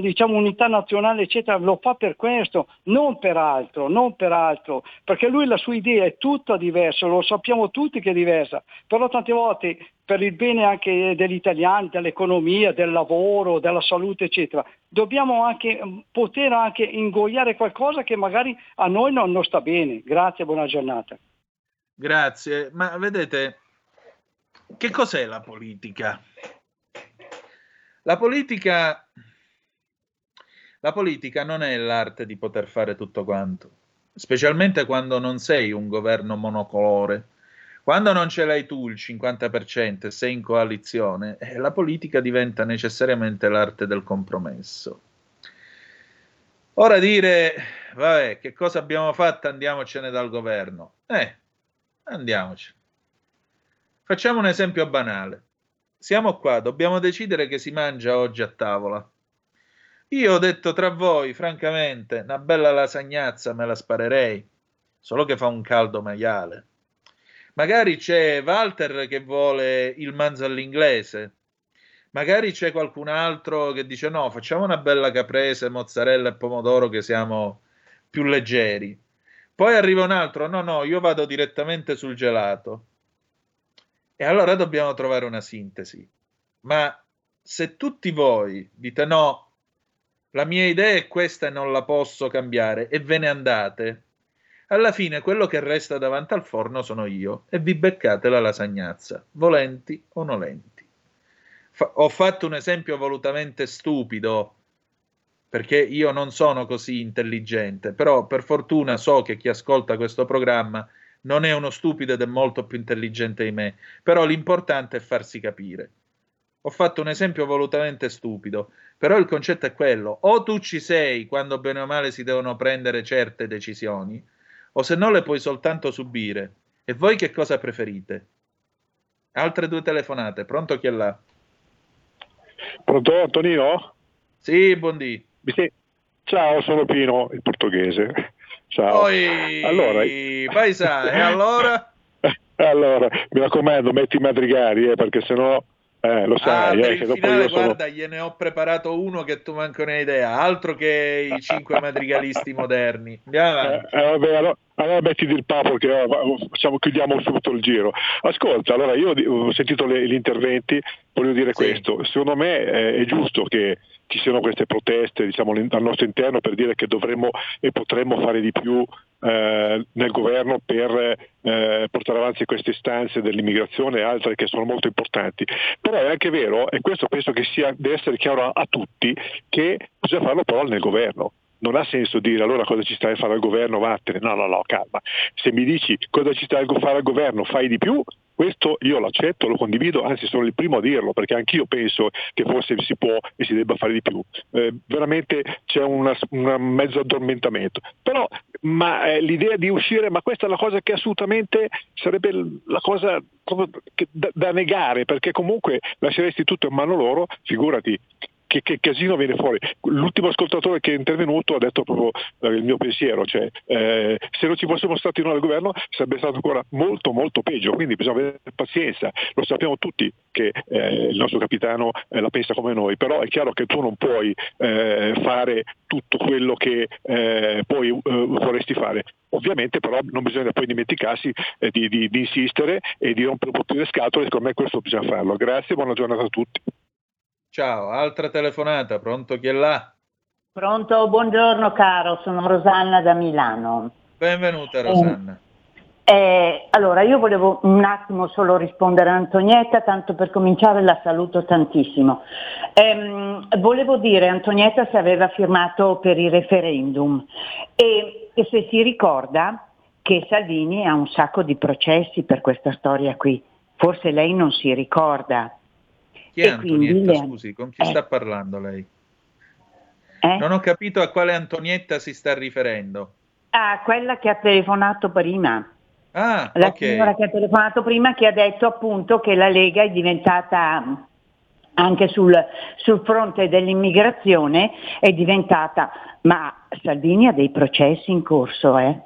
diciamo unità nazionale eccetera, lo fa per questo, non per altro, non per altro, perché lui la sua idea è tutta diversa, lo sappiamo tutti che è diversa, però tante volte per il bene anche degli italiani, dell'economia, del lavoro, della salute, eccetera. Dobbiamo anche mm, poter anche ingoiare qualcosa che magari a noi non, non sta bene. Grazie, buona giornata. Grazie. Ma vedete, che cos'è la politica? La politica, la politica non è l'arte di poter fare tutto quanto, specialmente quando non sei un governo monocolore. Quando non ce l'hai tu il 50% e sei in coalizione, eh, la politica diventa necessariamente l'arte del compromesso. Ora dire, vabbè, che cosa abbiamo fatto? Andiamocene dal governo. Eh, andiamoci. Facciamo un esempio banale. Siamo qua, dobbiamo decidere che si mangia oggi a tavola. Io ho detto tra voi, francamente, una bella lasagnazza me la sparerei, solo che fa un caldo maiale. Magari c'è Walter che vuole il manzo all'inglese. Magari c'è qualcun altro che dice no, facciamo una bella caprese, mozzarella e pomodoro che siamo più leggeri. Poi arriva un altro, no, no, io vado direttamente sul gelato. E allora dobbiamo trovare una sintesi. Ma se tutti voi dite no, la mia idea è questa e non la posso cambiare e ve ne andate, alla fine quello che resta davanti al forno sono io e vi beccate la lasagnazza, volenti o nolenti. Fa- ho fatto un esempio volutamente stupido perché io non sono così intelligente, però per fortuna so che chi ascolta questo programma non è uno stupido ed è molto più intelligente di me, però l'importante è farsi capire. Ho fatto un esempio volutamente stupido, però il concetto è quello, o tu ci sei quando bene o male si devono prendere certe decisioni, o se no le puoi soltanto subire. E voi che cosa preferite? Altre due telefonate, pronto chi è là? Pronto Antonino? Sì, buondì. Sì. Ciao, sono Pino, il portoghese. Ciao. Poi, Allora, vai sa, e allora? (laughs) allora, mi raccomando, metti i madrigali, eh, perché sennò eh, lo Ah, sai, per eh, che dopo finale, io sono... guarda, gliene ho preparato uno che tu manco ne hai idea, altro che i cinque madrigalisti moderni. Andiamo avanti. Eh, vabbè, allora, allora mettiti il papo che oh, facciamo, chiudiamo subito il giro. Ascolta, allora io ho sentito le- gli interventi, voglio dire questo, secondo me eh, è giusto che ci siano queste proteste diciamo, al nostro interno per dire che dovremmo e potremmo fare di più eh, nel governo per eh, portare avanti queste istanze dell'immigrazione e altre che sono molto importanti. Però è anche vero, e questo penso che sia, deve essere chiaro a, a tutti, che bisogna farlo però nel governo non ha senso dire allora cosa ci stai a fare al governo, vattene, no, no, no, calma. Se mi dici cosa ci stai a fare al governo, fai di più, questo io l'accetto, lo condivido, anzi sono il primo a dirlo, perché anch'io penso che forse si può e si debba fare di più. Eh, veramente c'è un mezzo addormentamento. Però ma, eh, l'idea di uscire, ma questa è la cosa che assolutamente sarebbe la cosa da, da negare, perché comunque lasceresti tutto in mano loro, figurati. Che, che casino viene fuori. L'ultimo ascoltatore che è intervenuto ha detto proprio eh, il mio pensiero, cioè eh, se non ci fossimo stati noi al governo sarebbe stato ancora molto molto peggio, quindi bisogna avere pazienza, lo sappiamo tutti che eh, il nostro capitano eh, la pensa come noi, però è chiaro che tu non puoi eh, fare tutto quello che eh, poi vorresti fare. Ovviamente però non bisogna poi dimenticarsi di, di- di insistere e di po' più le scatole, secondo me questo bisogna farlo. Grazie, buona giornata a tutti. Ciao, altra telefonata, pronto chi è là? Pronto, buongiorno caro, sono Rosanna da Milano. Benvenuta Rosanna. Eh, allora, io volevo un attimo solo rispondere a Antonietta, tanto per cominciare la saluto tantissimo. Ehm, volevo dire, Antonietta se aveva firmato per il referendum e, e se si ricorda che Salvini ha un sacco di processi per questa storia qui. Forse lei non si ricorda. Chi è E quindi Antonietta? le- Scusi, con chi eh. sta parlando lei? Eh? Non ho capito a quale Antonietta si sta riferendo. Ah, quella che ha telefonato prima. Ah, La ok. signora che ha telefonato prima che ha detto appunto che la Lega è diventata anche sul, sul fronte dell'immigrazione è diventata, ma Salvini ha dei processi in corso, eh?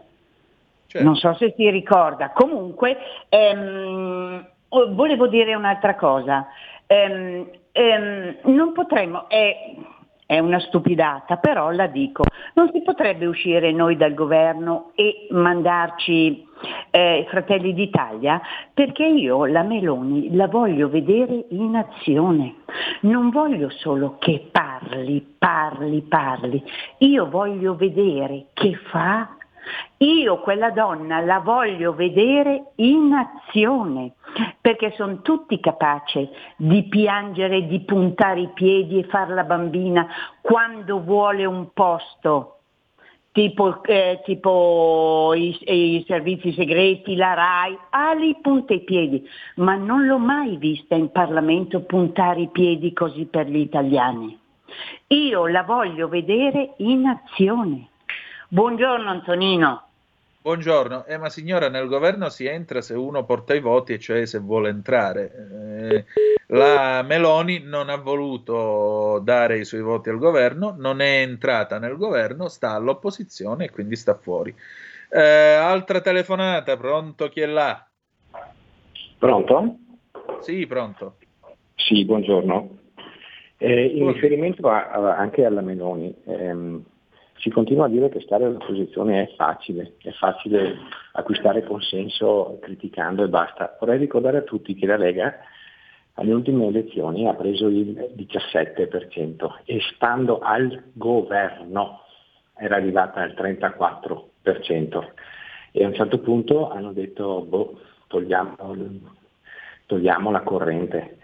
Certo. Non so se si ricorda. Comunque, ehm, oh, volevo dire un'altra cosa. Ehm, ehm, non potremmo, è, è una stupidata, però la dico, non si potrebbe uscire noi dal governo e mandarci eh, Fratelli d'Italia? Perché io la Meloni la voglio vedere in azione. Non voglio solo che parli, parli, parli. Io voglio vedere che fa io quella donna la voglio vedere in azione, perché sono tutti capaci di piangere, di puntare i piedi e far la bambina quando vuole un posto, tipo, eh, tipo i, i servizi segreti, la RAI, ah lì punta i piedi, ma non l'ho mai vista in Parlamento puntare i piedi così per gli italiani. Io la voglio vedere in azione. Buongiorno Antonino. Buongiorno, eh, ma signora, nel governo si entra se uno porta i voti, e cioè se vuole entrare. Eh, la Meloni non ha voluto dare i suoi voti al governo, non è entrata nel governo, sta all'opposizione e quindi sta fuori. Eh, altra telefonata, pronto? Chi è là? Pronto? Sì, pronto. Sì, buongiorno. Eh, in Buongiorno. riferimento a- a- anche alla Meloni, ehm, si continua a dire che stare all'opposizione è facile, è facile acquistare consenso criticando e basta. Vorrei ricordare a tutti che la Lega alle ultime elezioni ha preso il 17% e stando al governo era arrivata al 34% e a un certo punto hanno detto boh, togliamo, togliamo la corrente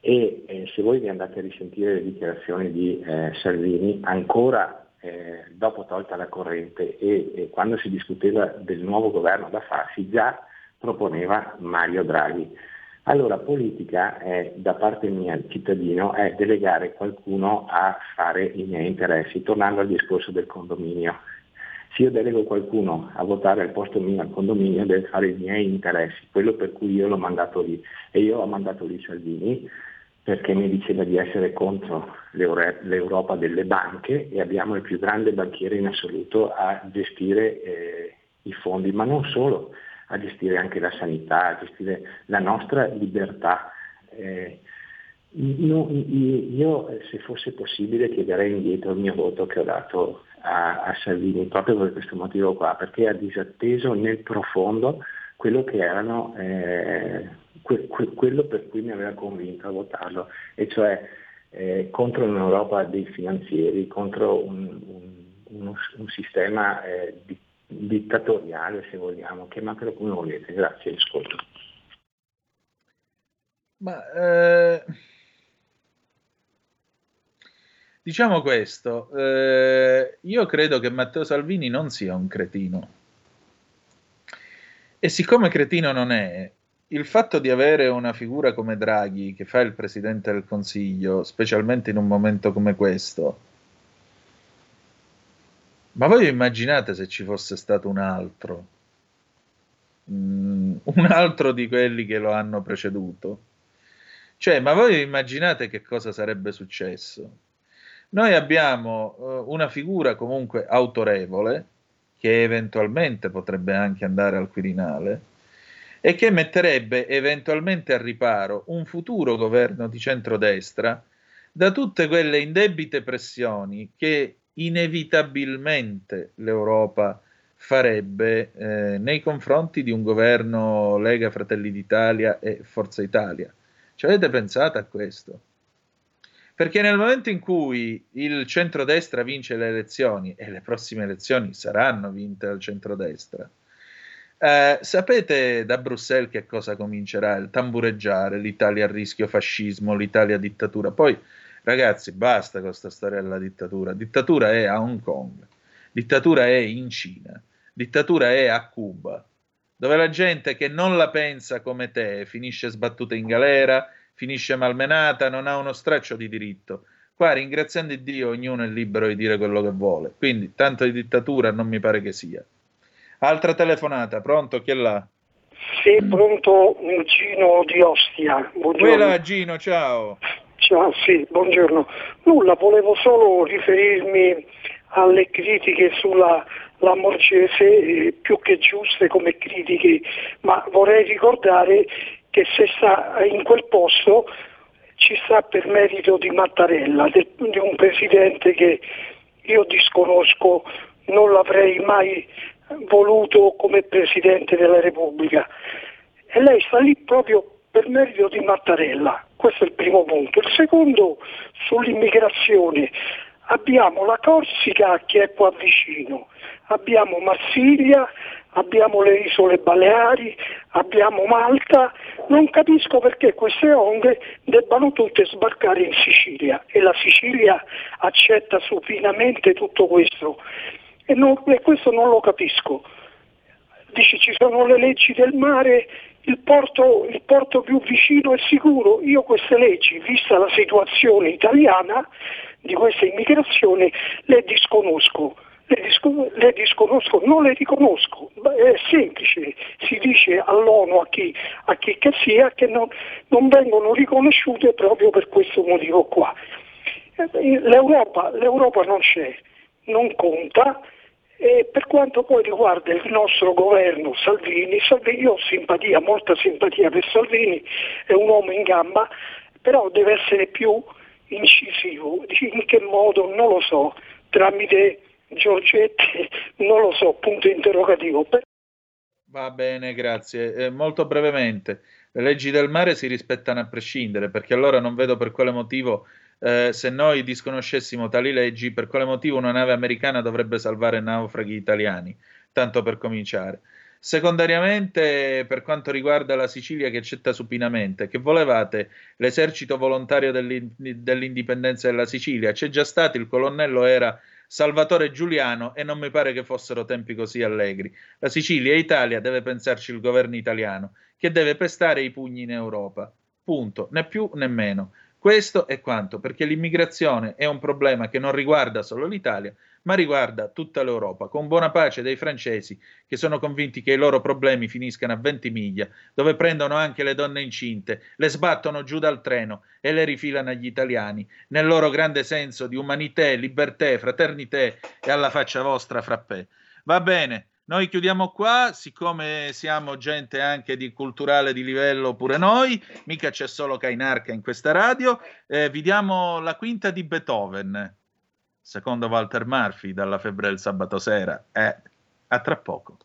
e eh, se voi vi andate a risentire le dichiarazioni di eh, Salvini ancora eh, dopo tolta la corrente e, e quando si discuteva del nuovo governo da farsi già proponeva Mario Draghi. Allora politica è, da parte mia, cittadino, è delegare qualcuno a fare i miei interessi, tornando al discorso del condominio. Se io delego qualcuno a votare al posto mio al condominio deve fare i miei interessi, quello per cui io l'ho mandato lì. E io ho mandato lì Salvini perché mi diceva di essere contro l'Europa delle banche e abbiamo il più grande banchiere in assoluto a gestire eh, i fondi, ma non solo, a gestire anche la sanità, a gestire la nostra libertà. Eh, no- io, se fosse possibile, chiederei indietro il mio voto che ho dato a, a Salvini, proprio per questo motivo qua, perché ha disatteso nel profondo quello che erano eh, que- que- quello per cui mi aveva convinto a votarlo, e cioè eh, contro un'Europa dei finanzieri, contro un, un- uno- un sistema eh, di- dittatoriale, se vogliamo, chiamatelo come volete. Grazie, ascolto. Ma eh, diciamo questo, eh, io credo che Matteo Salvini non sia un cretino. E siccome cretino non è, il fatto di avere una figura come Draghi che fa il Presidente del Consiglio, specialmente in un momento come questo, ma voi immaginate se ci fosse stato un altro? Mm, (laughs) un altro di quelli che lo hanno preceduto? Cioè, ma voi immaginate che cosa sarebbe successo? Noi abbiamo eh, una figura comunque autorevole, che eventualmente potrebbe anche andare al Quirinale, e che metterebbe eventualmente a riparo un futuro governo di centrodestra da tutte quelle indebite pressioni che inevitabilmente l'Europa farebbe eh, nei confronti di un governo Lega Fratelli d'Italia e Forza Italia. Ci avete pensato a questo? Perché nel momento in cui il centrodestra vince le elezioni, e le prossime elezioni saranno vinte dal centrodestra, eh, sapete da Bruxelles che cosa comincerà? Il tambureggiare, l'Italia a rischio fascismo, l'Italia dittatura. Poi, ragazzi, basta con questa storia della dittatura. Dittatura è a Hong Kong, dittatura è in Cina, dittatura è a Cuba, dove la gente che non la pensa come te finisce sbattuta in galera, finisce malmenata, non ha uno straccio di diritto. Qua, ringraziando Dio, ognuno è libero di dire quello che vuole. Quindi, tanto di dittatura non mi pare che sia. Altra telefonata, pronto? Chi è là? Sì, pronto Gino di Ostia. Buongiorno. Quella Gino, ciao. Ciao, sì, buongiorno. Nulla, volevo solo riferirmi alle critiche sulla Lamorgese, eh, più che giuste come critiche, ma vorrei ricordare che se sta in quel posto ci sta per merito di Mattarella, de- di un presidente che io disconosco, non l'avrei mai voluto come Presidente della Repubblica. E lei sta lì proprio per merito di Mattarella, questo è il primo punto. Il secondo sull'immigrazione. Abbiamo la Corsica che è qua vicino, abbiamo Marsiglia, abbiamo le isole Baleari, abbiamo Malta, non capisco perché queste onde debbano tutte sbarcare in Sicilia e la Sicilia accetta supinamente tutto questo e, non- e questo non lo capisco. Dice ci sono le leggi del mare, il porto, il porto più vicino è sicuro. Io queste leggi, vista la situazione italiana di questa immigrazione, le disconosco. Le, disco- le disconosco, non le riconosco. È semplice, si dice all'ONU a chi, a chi che sia che non, non vengono riconosciute proprio per questo motivo qua. L'Europa, l'Europa non c'è, non conta, e per quanto poi riguarda il nostro governo Salvini, Salvini, io ho simpatia, molta simpatia per Salvini, è un uomo in gamba, però deve essere più incisivo. In che modo? Non lo so, tramite Giorgetti, (laughs) non lo so, punto interrogativo. Va bene, grazie. Eh, molto brevemente, le leggi del mare si rispettano a prescindere, perché allora non vedo per quale motivo, eh, se noi disconoscessimo tali leggi, per quale motivo una nave americana dovrebbe salvare naufraghi italiani, tanto per cominciare. Secondariamente, per quanto riguarda la Sicilia che accetta supinamente, che volevate l'esercito volontario dell'in- dell'indipendenza della Sicilia? C'è già stato, il colonnello era Salvatore Giuliano e non mi pare che fossero tempi così allegri. La Sicilia e Italia deve pensarci il governo italiano, che deve pestare i pugni in Europa. Punto, né più né meno. Questo è quanto, perché l'immigrazione è un problema che non riguarda solo l'Italia, ma riguarda tutta l'Europa, con buona pace dei francesi che sono convinti che i loro problemi finiscano a Ventimiglia, dove prendono anche le donne incinte, le sbattono giù dal treno e le rifilano agli italiani, nel loro grande senso di umanità, libertà, fraternità e alla faccia vostra frappè. Va bene, noi chiudiamo qua, siccome siamo gente anche di culturale di livello pure noi, mica c'è solo Kainarca in questa radio, eh, vi diamo la quinta di Beethoven, secondo Walter Murphy, dalla febbre del sabato sera. Eh, a tra poco.